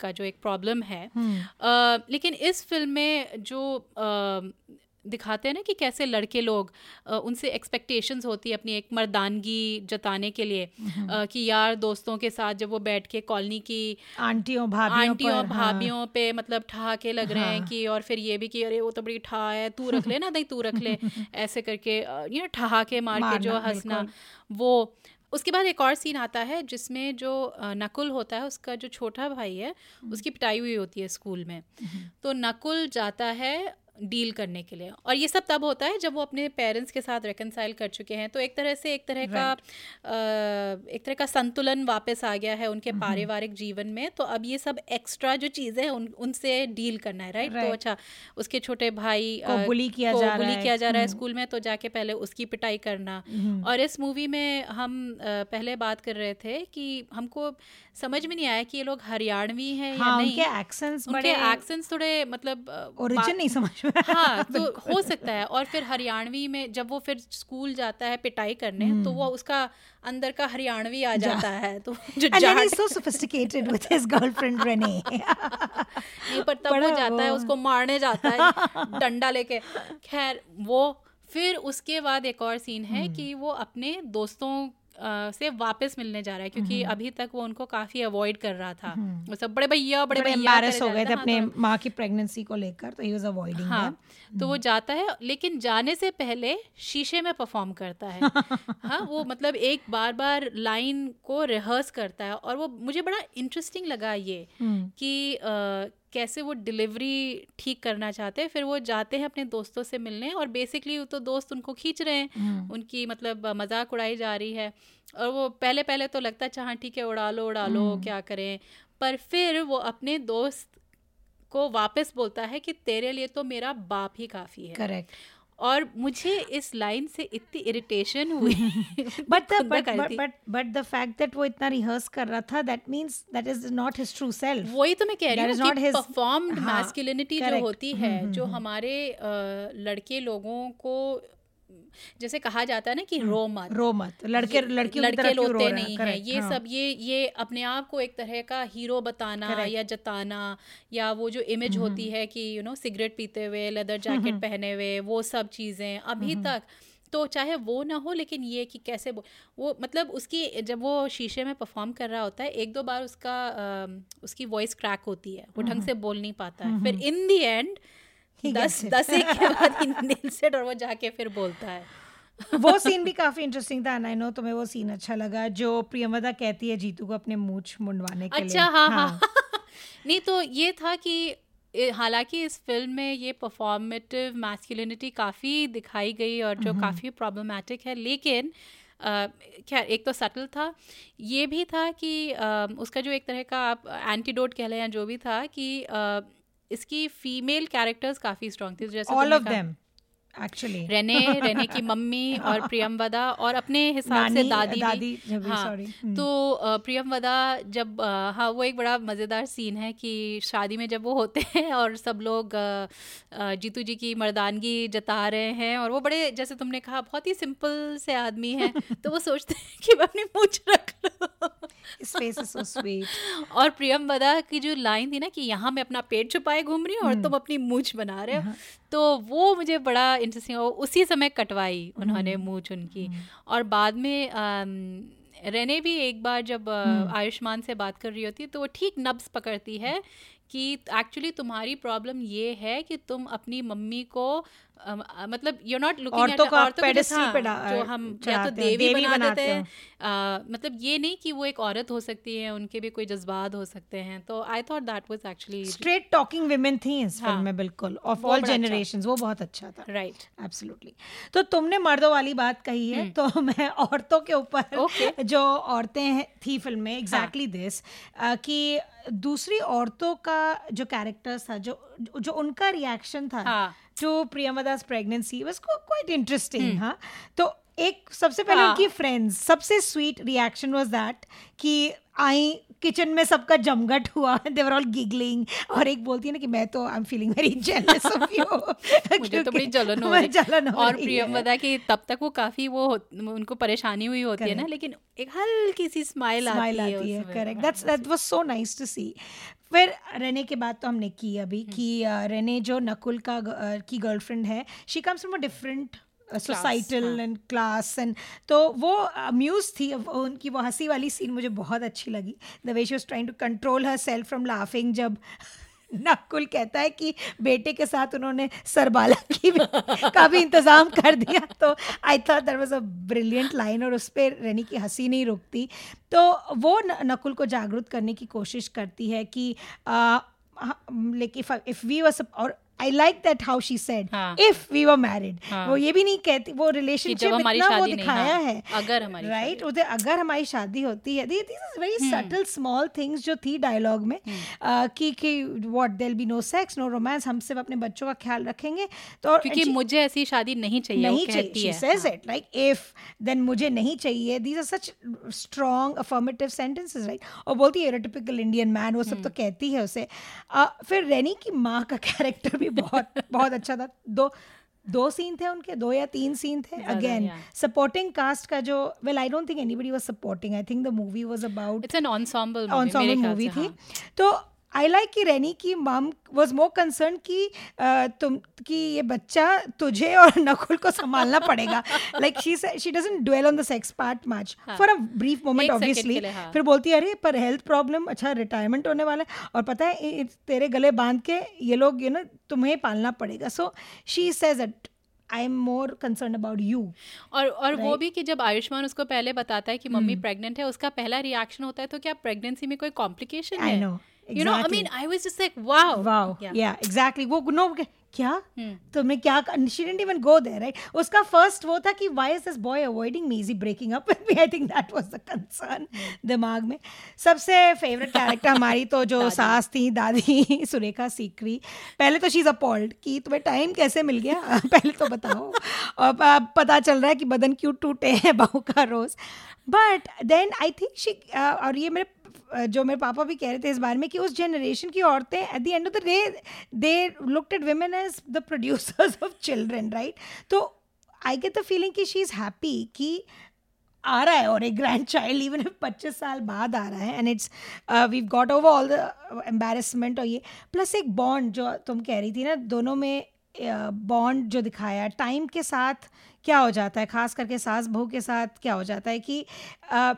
का जो एक प्रॉब्लम है। uh, लेकिन इस फ़िल्म में जो अ, दिखाते हैं ना कि कैसे लड़के लोग उनसे एक्सपेक्टेशंस होती है अपनी एक मर्दानगी जताने के लिए। अ, कि यार दोस्तों के साथ जब वो बैठ के कॉलोनी की आंटियों भाभियों आंटियों पर, हाँ। भाभियों पे मतलब ठहाके लग रहे हैं कि और फिर ये भी कि अरे वो तो बड़ी ठा है तू रख ले ना नहीं तू रख ले। <laughs> ऐसे करके यू नो ठहाके मार के जो हंसना वो। उसके बाद एक और सीन आता है जिसमें जो नकुल होता है उसका जो छोटा भाई है उसकी पिटाई हुई होती है स्कूल में। तो नकुल जाता है डील करने के लिए और ये सब तब होता है जब वो अपने पेरेंट्स के साथ रिकनसाइल कर चुके हैं तो एक तरह से एक तरह right. का एक तरह का संतुलन वापस आ गया है उनके mm-hmm. पारिवारिक जीवन में तो अब ये सब एक्स्ट्रा जो चीज़ें हैं उन उनसे डील करना है राइट तो Right. तो अच्छा उसके छोटे भाई को अ, bully किया को जा रहा bully है। किया जा रहा है हम्म। स्कूल में तो जाके पहले उसकी पिटाई करना और इस मूवी में हम पहले बात कर रहे थे कि हमको समझ में नहीं आया कि ये लोग हरियाणवी हैं या हाँ नहीं उनके एक्सेंट्स थोड़े मतलब ओरिजिन नहीं समझ में हाँ <laughs> तो हो सकता है। और फिर हरियाणवी में जब वो फिर स्कूल जाता है पिटाई करने तो वो उसका अंदर का हरियाणवी आ जाता है तो <laughs> जो sophisticated with his girlfriend Renee. <laughs> नहीं पर तब वो जाता है उसको मारने जाता है डंडा लेके। खैर वो फिर उसके बाद एक और सीन है हम्म। कि वो अपने दोस्तों से वापस मिलने जा रहा है क्योंकि हम्म। अभी तक वो उनको काफ़ी अवॉइड कर रहा था। वो सब बड़े भैया बड़े भैया हो गए थे हाँ, अपने तो- माँ की प्रेगनेंसी को लेकर तो ही वाज अवॉइडिंग हाँ तो वो जाता है लेकिन जाने से पहले शीशे में परफॉर्म करता है। <laughs> हाँ वो मतलब एक बार बार लाइन को रिहर्स करता है और वो मुझे बड़ा इंटरेस्टिंग लगा ये कि कैसे वो डिलीवरी ठीक करना चाहते हैं फिर वो जाते हैं अपने दोस्तों से मिलने और बेसिकली तो दोस्त उनको खींच रहे हैं उनकी मतलब मज़ाक उड़ाई जा रही है और वो पहले पहले तो लगता है अच्छा हाँ ठीक है उड़ा लो उड़ा लो क्या करें? पर फिर वो अपने दोस्त को वापस बोलता है कि तेरे लिए तो मेरा बाप ही काफ़ी है। करेक्ट और मुझे इस लाइन से इतनी इरिटेशन हुई। But but but the fact that वो इतना रिहर्स कर रहा था that means that is not his true self वही तो मैं कह रही हूँ कि परफॉर्म्ड हाँ, मैस्कुलिनिटी जो होती है जो हमारे लड़के लोगों को जैसे कहा जाता है ना कि रो मत। रो मत। लड़के लड़के रो रोते है? नहीं हैं। ये हाँ. सब ये ये अपने आप को एक तरह का हीरो बताना Correct. या जताना या वो जो इमेज होती है कि यू नो सिगरेट पीते हुए लेदर जैकेट पहने हुए वो सब चीज़ें अभी तक। तो चाहे वो ना हो लेकिन ये कि कैसे वो, वो मतलब उसकी जब वो शीशे में परफॉर्म कर रहा होता है एक दो बार उसका अम, उसकी वॉइस क्रैक होती है। वो ढंग से बोल नहीं पाता है। फिर इन दी एंड दस दस एक के बाद ही nails और वो जाके फिर बोलता है। वो सीन भी काफ़ी इंटरेस्टिंग था आई नो तुम्हें वो सीन अच्छा लगा जो प्रियमदा कहती है जीतू को अपने मूछ मुंडवाने के अच्छा, लिए। अच्छा हाँ। हाँ। <laughs> नहीं तो ये था कि हालाँकि इस फ़िल्म में ये परफॉर्मेटिव मैस्कुलिनिटी काफ़ी दिखाई गई और जो काफ़ी प्रॉब्लमेटिक है लेकिन खैर एक तो सटल था। ये भी था कि अ, उसका जो एक तरह का आप एंटीडोट कह लें या जो भी था कि अ, इसकी फीमेल कैरेक्टर्स काफ़ी स्ट्रॉन्ग थी जैसे all of them actually Renee Renee की मम्मी और प्रियमवदा और अपने हिसाब से दादी दादी भी हाँ हम्म। तो अ, प्रियमवदा जब हाँ वो एक बड़ा मज़ेदार सीन है कि शादी में जब वो होते हैं और सब लोग जीतू जी की मर्दानगी जता रहे हैं और वो बड़े जैसे तुमने कहा बहुत ही सिंपल से आदमी हैं तो वो सोचते हैं कि मैं अपनी पूछ रख स्पेस इज़ सो स्वीट और प्रियमवदा की जो लाइन थी ना कि यहाँ मैं अपना पेट छुपाए घूम रही हूँ और तुम अपनी मूछ बना रहे हो। तो वो मुझे बड़ा इंटरेस्टिंग उसी समय कटवाई उन्होंने मूछ उनकी। और बाद में अम, रेने भी एक बार जब आयुष्मान से बात कर रही होती है तो वो ठीक नब्स पकड़ती है कि एक्चुअली तुम्हारी प्रॉब्लम ये है कि तुम अपनी मम्मी को मतलब यू नॉट लुकिंग औरतों आप pedestal पे जो हम या तो देवी देवी बना देते हैं। मतलब ये नहीं कि वो एक औरत हो सकती है उनके भी कोई जज्बात हो सकते हैं। तो I thought that was actually straight talking women थी इस फ़िल्म हाँ। में बिल्कुल। Of all. जनरेशंस वो बहुत अच्छा था। राइट एब्सोल्युटली तो तुमने मर्दों वाली बात कही है तो <laughs> मैं औरतों के ऊपर हम्म। हाँ। <laughs> जो औरतें थी फ़िल्म में एग्जैक्टली दिस कि दूसरी औरतों का जो कैरेक्टर्स था जो जो उनका रिएक्शन था हाँ। टू प्रियमदास प्रेगनेंसी quite क्वाइट इंटरेस्टिंग हाँ तो एक सबसे पहले हाँ। उनकी फ्रेंड्स सबसे स्वीट रिएक्शन वाज दैट कि आई किचन में सबका जमघट हुआ। देवर ऑल गिगलिंग और एक बोलती है ना कि मैं तो I am feeling very jealous of you मुझे तो बड़ी जलन हो <laughs> रही। जलन हो और प्रियम बता कि तब तक वो काफ़ी वो उनको परेशानी हुई होती है ना लेकिन एक हल्की सी स्माइल आती है आती है। Correct that's that was so nice to see फिर रेने के बाद तो हमने की अभी कि अ, रेने जो नकुल का की गर्लफ्रेंड है she comes from a different societal. And class and तो वो अम्यूज थी उनकी वो हँसी वाली सीन मुझे बहुत अच्छी लगी the way she was trying to control herself from laughing जब <laughs> नकुल कहता है कि बेटे के साथ उन्होंने सरबाला <laughs> की का भी इंतज़ाम कर दिया तो I thought that was a brilliant line और उस पर रेनी की हँसी नहीं रुकती तो वो नकुल को जागरूक करने की कोशिश करती है कि लेकिन इफ़ वी वाज और I like that how she said. If we were married. वो ये भी नहीं कहती वो रिलेशनशिप इतना वो दिखाया हाँ, है। अगर हमारी राइट उधर अगर हमारी शादी होती है this is very subtle small things जो थी डायलॉग में uh, कि कि what there be no sex no romance हम सिर्फ़ अपने बच्चों का ख्याल रखेंगे। तो क्योंकि मुझे ऐसी शादी नहीं चाहिए नहीं चाहिए। कहती she says हाँ। it like if then मुझे नहीं चाहिए। These are such strong affirmative sentences right? और बोलती है टिपिकल इंडियन मैन वो सब हम्म। तो कहती है उसे। फिर रेनी की माँ का <laughs> कैरेक्टर भी बहुत बहुत अच्छा था। दो दो सीन थे उनके दो या तीन सीन थे। अगेन सपोर्टिंग कास्ट का जो well I don't think anybody was supporting I think the movie was about it's an ensemble ख्याल मूवी थी। हाँ। तो आई लाइक कि रैनी की मम वॉज़ मोर कंसर्न कि तुम कि ये बच्चा तुझे और नकुल को संभालना पड़ेगा। Like she she doesn't dwell on the sex part much for a brief moment obviously. फिर बोलती है अरे पर हेल्थ प्रॉब्लम अच्छा रिटायरमेंट होने वाला है। और पता है तेरे गले बाँध के ये लोग यू नो तुम्हें पालना पड़ेगा। So she says that I am more concern about you और और right? वो भी कि जब आयुष्मान उसको पहले बताता है कि मम्मी प्रेग्नेंट है उसका पहला रिएक्शन होता है तो क्या प्रेगनेंसी में कोई कॉम्प्लिकेशन है? Know, you know I exactly. Mean I was just like wow wow yeah exactly वो नो क्या। तुमने क्या she didn't even go there right उसका फ़र्स्ट वो था कि why is this boy avoiding me is he breaking up with me I think that was the concern दिमाग में। सबसे फेवरेट कैरेक्टर हमारी तो जो <laughs> सास थी दादी <laughs> सुरेखा सीकरी। पहले तो इज़ अपॉल्ड कि तुम्हें टाइम कैसे मिल गया? <laughs> पहले तो बताओ। और अब पता चल रहा है कि बदन क्यों टूटे हैं बहू का रोज। But then I think she और ये मेरे जो मेरे पापा भी कह रहे थे इस बारे में कि उस जनरेशन की औरतें at the end of the day they looked at women as the producers of children right तो आई गेट द फीलिंग कि शी इज़ हैप्पी कि आ रहा है और एक ग्रैंड चाइल्ड इवन पच्चीस साल बाद आ रहा है and it's we got over all the embarrassment और ये। प्लस एक बॉन्ड जो तुम कह रही थी ना दोनों में बॉन्ड uh, जो दिखाया टाइम के साथ क्या हो जाता है? खास करके सास बहू के साथ क्या हो जाता है कि uh,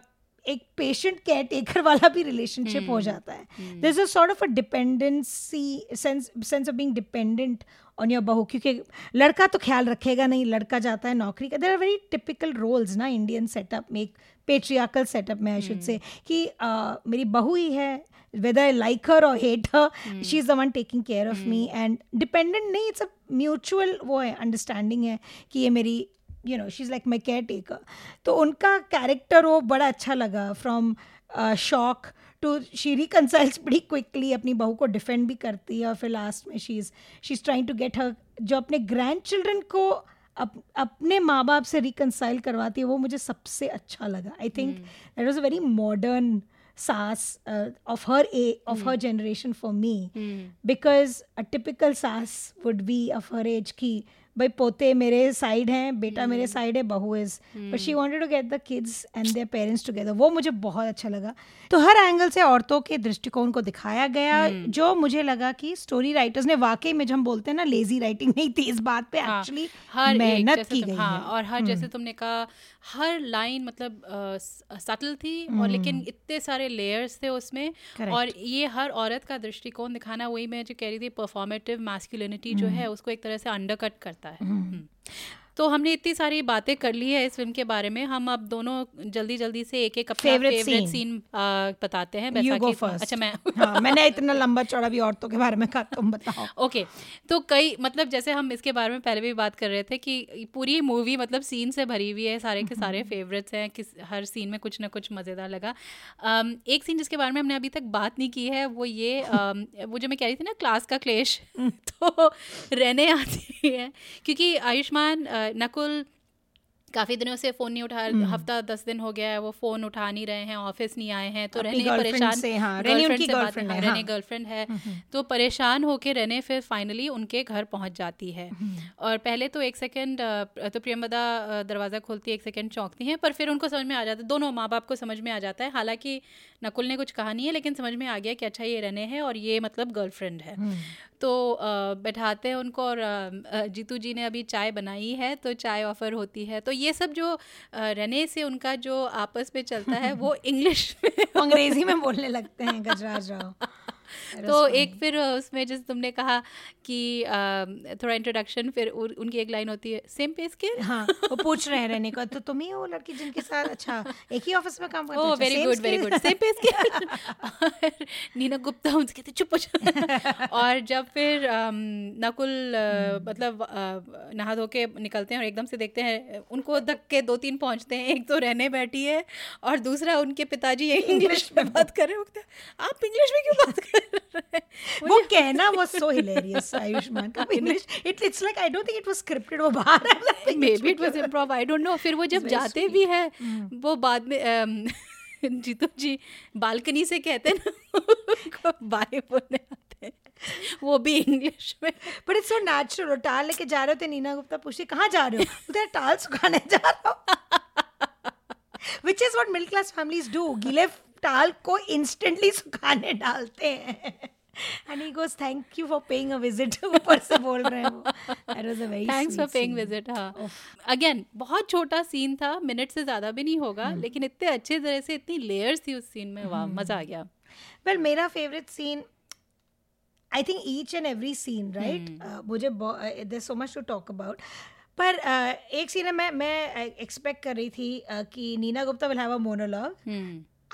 एक पेशेंट केयर टेकर वाला भी रिलेशनशिप hmm. हो जाता है। This is sort of a dependency sense sense of being dependent on your बहू क्योंकि लड़का तो ख्याल रखेगा नहीं लड़का जाता है नौकरी का। There are very typical roles ना इंडियन सेटअप में एक पेट्रियाकल सेटअप में आई शुड से कि uh, मेरी बहू ही है whether I like her or hate her, she's the one taking care of me and dependent नहीं it's a mutual वो है understanding है कि ये मेरी you know she is like my caretaker तो उनका कैरेक्टर वो बड़ा अच्छा लगा from shock to she reconciles बड़ी क्विकली अपनी बहू को डिफेंड भी करती है और फिर लास्ट में she is she is trying to get her जो अपने ग्रैंड चिल्ड्रन को अप, अपने माँ बाप से रिकनसाइल करवाती है वो मुझे सबसे अच्छा लगा। I think that was a very modern सास of her a of her generation for me because a typical सास would be of her age की भाई पोते मेरे साइड हैं बेटा मेरे साइड है बहू is but she wanted to get the kids and their parents together वो मुझे बहुत अच्छा लगा। तो हर एंगल से औरतों के दृष्टिकोण को दिखाया गया जो मुझे लगा कि स्टोरी राइटर्स ने वाकई में जो हम बोलते हैं ना लेजी राइटिंग नहीं थी इस बात पे हाँ, एक्चुअली हर मेहनत की गई हाँ, है। और हर जैसे तुमने कहा हर लाइन मतलब सटल थी mm. और लेकिन इतने सारे लेयर्स थे उसमें Correct. और ये हर औरत का दृष्टिकोण दिखाना वही मैं जो कह रही थी परफॉर्मेटिव मैस्कुलिनिटी जो है उसको एक तरह से अंडरकट करता है हम्म। तो हमने इतनी सारी बातें कर ली है इस फ़िल्म के बारे में। हम अब दोनों जल्दी जल्दी से एक एक अपना फेवरेट scene. सीन बताते हैं। अच्छा मैं <laughs> हाँ मैंने इतना लंबा चौड़ा भी औरतों के बारे में कहा तुम बताओ। <laughs> ओके तो कई मतलब जैसे हम इसके बारे में पहले भी बात कर रहे थे कि पूरी मूवी मतलब सीन से भरी हुई है सारे के सारे <laughs> फेवरेट्स हैं किस हर सीन में कुछ ना कुछ मज़ेदार लगा। एक सीन जिसके बारे में हमने अभी तक बात नहीं की है वो ये वो जो मैं कह रही थी ना क्लास का क्लेश तो रहने आती है। क्योंकि आयुष्मान अ, नकुल काफ़ी दिनों से फ़ोन नहीं उठा हम्म। हफ़्ता दस दिन हो गया है वो फ़ोन उठा नहीं रहे हैं ऑफ़िस नहीं आए हैं तो रहने परेशान से, हाँ, उनकी से बात- हाँ, है, रहने। गर्लफ्रेंड है तो परेशान होके रहने फिर फाइनली उनके घर पहुँच जाती है। और पहले तो एक सेकंड तो प्रियमदा दरवाज़ा खोलती है एक सेकंड चौंकती हैं पर फिर उनको समझ में आ जाता है दोनों माँ बाप को समझ में आ जाता है। हालाँकि नकुल ने कुछ कहा नहीं है लेकिन समझ में आ गया कि अच्छा ये रहने हैं और ये मतलब गर्लफ्रेंड है। तो बैठाते हैं उनको और जीतू जी ने अभी चाय बनाई है तो चाय ऑफ़र होती है तो ये सब जो रने रहने से उनका जो आपस में चलता है वो <laughs> इंग्लिश में अंग्रेज़ी में बोलने लगते हैं गजराज राव। तो एक फिर उसमें जैसे तुमने कहा कि थोड़ा इंट्रोडक्शन फिर उनकी एक लाइन होती है सेम पे स्केल हाँ वो पूछ रहे हैं रहने को तो तुम ही हो लड़की जिनके साथ अच्छा एक ही ऑफ़िस में काम करते हो ओह very good very good same pay scale Neena Gupta उनसे कहते चुप हो और जब फिर नकुल मतलब नहा धो के निकलते हैं और एकदम से देखते हैं उनको धक्के दो तीन पहुँचते हैं एक तो रहने बैठी है और दूसरा उनके पिताजी इंग्लिश में बात कर रहे होते आप इंग्लिश में क्यों बात कर वो कहना वो सो हिलेरियस आयुष्मान का English it it's like I don't think it was scripted वो बाहर maybe it was improv I don't know फिर वो जब जाते भी है वो बाद में <laughs> जीतू जी बालकनी से कहते हैं ना बाय बोलने आते हैं। वो भी इंग्लिश में। बट इट्स सो नेचुरल टाल लेके जा रहे थे नीना गुप्ता पूछती कहाँ जा रहे हो? उधर टाल सुखाने जा रहा हूँ। Which is what middle class families do गीले टाल को इंस्टेंटली सुखाने डालते हैं। And he goes thank you for paying a visit ऊपर से बोल रहे हैं वो। That was a very thanks for paying visit हाँ। अगेन बहुत छोटा सीन था मिनट से ज़्यादा भी नहीं होगा लेकिन इतने अच्छे तरह से इतनी लेयर्स थी उस सीन में वाह मज़ा आ गया। वेल मेरा favourite scene I think each and every scene right मुझे there so much to talk about पर uh, एक सीन है मैं मैं एक्सपेक्ट कर रही थी uh, कि Neena Gupta will have a monologue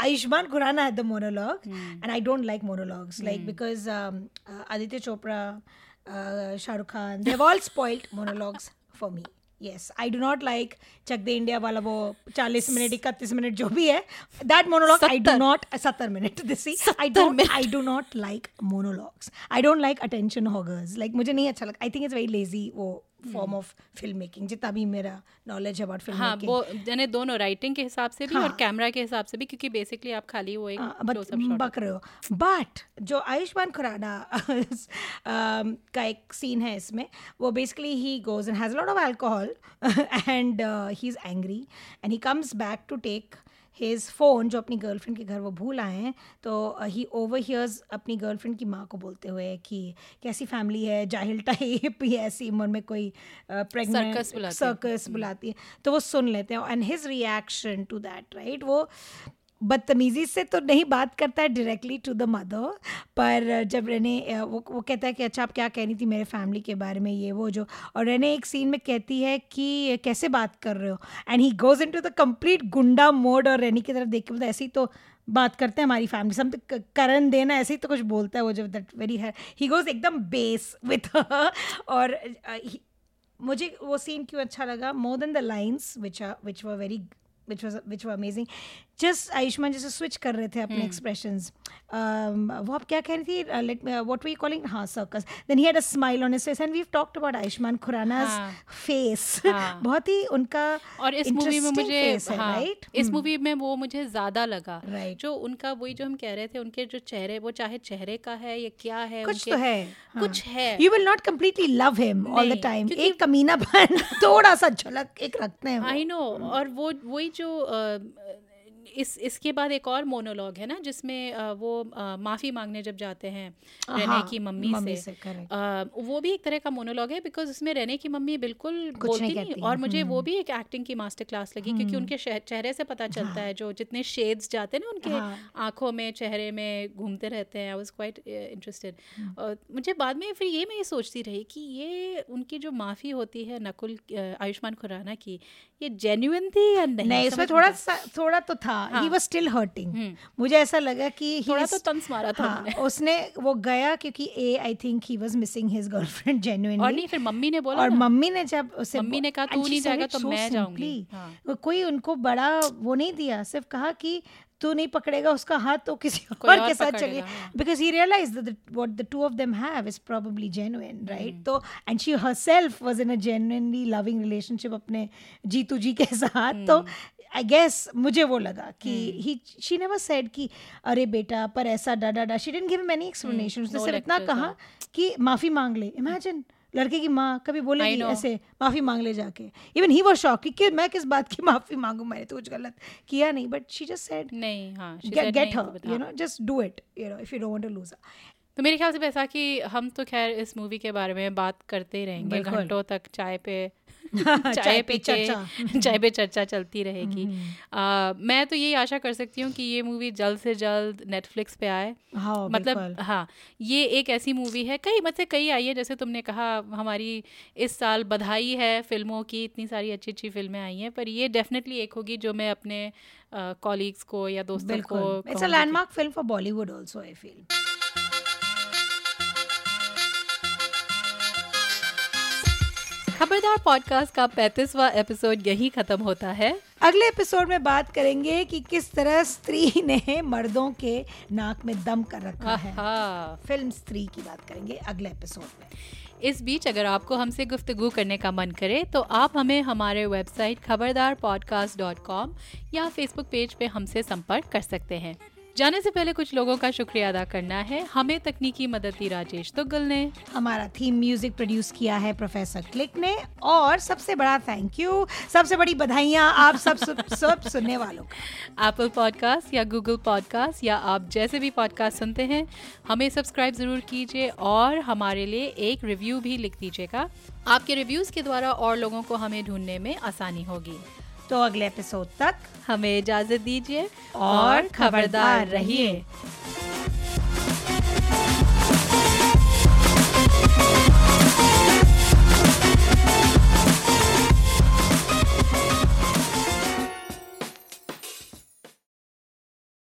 hmm had the monologue, and I don't like monologues, like because um, uh, Aditya Chopra, uh, Shah Rukh Khan, they've all spoiled monologues for me. Yes, I do not like Chak De India वाला वो 40 minute 31 minute जो भी है that monologue I do सत्तर। not 70 minute this see I सत्तर minute. I do not like monologues I don't like attention hoggers like मुझे नहीं अच्छा लगता I think it's very lazy वो form of filmmaking जितना भी मेरा नॉलेज है अबाउट फ़िल्म हाँ वो यानी दोनों राइटिंग के हिसाब से भी हाँ, और। कैमरा के हिसाब से भी क्योंकि बेसिकली आप खाली वो एक हाँ, बक रहे हो। बट जो आयुष्मान खुराना <laughs> um, का एक सीन है इसमें वो basically he goes and has lot of alcohol and he is angry and he comes back to take his phone जो अपनी गर्लफ्रेंड के घर वो भूल आए हैं तो ही ओवर हियर्स अपनी गर्लफ्रेंड की माँ को बोलते हुए कि कैसी फैमिली है? जाहिल टाइप या <laughs> ऐसी उम्र में कोई प्रेगनेंट Circus बुलाती है। सर्कस बुलाती है। तो वो सुन लेते हैं and his reaction to that right वो बदतमीजी से तो नहीं बात करता है डायरेक्टली टू द मदर पर जब रेने वो वो कहता है कि अच्छा आप क्या कह रही थी मेरे फैमिली के बारे में, ये, वो, जो? और रेने एक सीन में कहती है कि कैसे बात कर रहे हो? And he goes into the complete goonda mode और रेनी की तरफ़ देख के बोलता ऐसे ही तो बात करते हैं हमारी फैमिली समथिंग करण देना ऐसे ही तो कुछ बोलता है वो जब दैट वेरी है ही गोज एकदम बेस विथ <laughs> और मुझे वो सीन क्यों अच्छा लगा? More than the lines which are which were very which was which were amazing just Ayushmann जैसे स्विच कर रहे थे अपने एक्सप्रेशंस वो आप क्या कह रही थी लेट व्हाट वी कॉलिंग हाँ circus then he had a smile on face and we talked about Ayushmann Khurana's हाँ। फेस हाँ। बहुत ही उनका और इस मूवी में मुझे face है, हाँ? इस मूवी में वो मुझे ज़्यादा लगा। Right. जो उनका वही जो हम कह रहे थे उनके जो चेहरे वो चाहे चेहरे का है या क्या है कुछ तो है कुछ है। You will not completely love him all the time एक कमीनापन <laughs> थोड़ा सा झलक एक रखते हैं। आई नो और वो वही जो अ, इस इसके बाद एक और मोनोलॉग है ना जिसमें वो माफ़ी मांगने जब जाते हैं रेने हाँ, की मम्मी, मम्मी से, से. अ, वो भी एक तरह का मोनोलॉग है बिकॉज़ उसमें रेने की मम्मी बिल्कुल बोलती नहीं नहीं, और मुझे वो भी एक एक्टिंग की मास्टर क्लास लगी क्योंकि उनके चेहरे से पता चलता है। जो जितने शेड्स जाते हैं ना उनके हाँ। आँखों में चेहरे में घूमते रहते हैं। आई वॉज़ क्वाइट इंटरेस्टेड मुझे बाद में फिर ये मैं ये सोचती रही कि ये उनकी जो माफ़ी होती है नकुल आयुष्मान खुराना की ये जेन्युइन थी या नहीं? नहीं इसमें थोड़ा सा थोड़ा तो था। ही। वाज स्टिल हर्टिंग मुझे ऐसा लगा कि he थोड़ा तो तंज मारा था हाँ, उसने वो गया क्योंकि ए I think he was missing his girlfriend genuinely और नहीं फिर मम्मी ने बोला और मम्मी ने जब उसे मम्मी ने कहा, "तू नहीं जाएगा तो मैं जाऊँगी।" हाँ। कोई उनको बड़ा वो नहीं दिया सिर्फ़ कहा कि तू नहीं पकड़ेगा उसका हाथ तो किसी और और के साथ चलिए। Because because realize realized that the, what the two of them have is probably genuine right? तो and she herself was in a genuinely loving relationship अपने जीतू जी के साथ तो आई गेस मुझे वो लगा कि ही शी नेवर सेड कि अरे बेटा पर ऐसा डा डा डा. She didn't give him any explanation उसने सिर्फ़ इतना कहा कि माफ़ी मांग ले। इमेजिन लड़के की माँ कभी बोलेगी. ऐसे माफ़ी मांग ले जाके. इवन ही वाज शॉक कि मैं किस बात की माफ़ी मांगू? मैंने तो कुछ गलत किया नहीं। बट शी जस्ट सेड नहीं हाँ बता। you know just do it you know if you don't want to lose her. तो मेरे ख्याल से वैसा कि हम तो खैर इस मूवी के बारे में बात करते ही रहेंगे घंटों तक चाय पे <laughs> चाय पे चर्चा। <laughs> चाय पे चर्चा चलती रहेगी। आ, मैं तो यही आशा कर सकती हूँ कि ये मूवी जल्द से जल्द नेटफ्लिक्स पे आए। हाँ, मतलब हाँ ये एक ऐसी मूवी है कई मतलब कई आई है जैसे तुमने कहा हमारी इस साल बधाई है फ़िल्मों की इतनी सारी अच्छी अच्छी फ़िल्में आई हैं पर ये डेफिनेटली एक होगी जो मैं अपने कॉलीग्स को या दोस्तों को it's a landmark film for Bollywood also I feel Khabardar podcast का पैंतीसवा एपिसोड यही खत्म होता है। अगले एपिसोड में बात करेंगे कि किस तरह स्त्री ने मर्दों के नाक में दम कर रखा है। फ़िल्म स्त्री की बात करेंगे अगले एपिसोड में। इस बीच अगर आपको हमसे गुफ्तगू करने का मन करे तो आप हमें हमारे website Khabardar podcast dot com या फेसबुक पेज पे हमसे संपर्क कर सकते हैं। जाने से पहले कुछ लोगों का शुक्रिया अदा करना है। हमें तकनीकी मदद दी राजेश तुगल ने। हमारा थीम म्यूज़िक प्रोड्यूस किया है प्रोफेसर क्लिक ने। और सबसे बड़ा थैंक यू सबसे बड़ी बधाइयाँ आप सब सब, <laughs> सब सुनने वालों का। एप्पल पॉडकास्ट या गूगल पॉडकास्ट या आप जैसे भी पॉडकास्ट सुनते हैं हमें सब्सक्राइब ज़रूर कीजिए और हमारे लिए एक रिव्यू भी लिख दीजिएगा। आपके रिव्यूज़ के द्वारा और लोगों को हमें ढूँढने में आसानी होगी। तो अगले एपिसोड तक हमें इजाज़त दीजिए और खबरदार रहिए।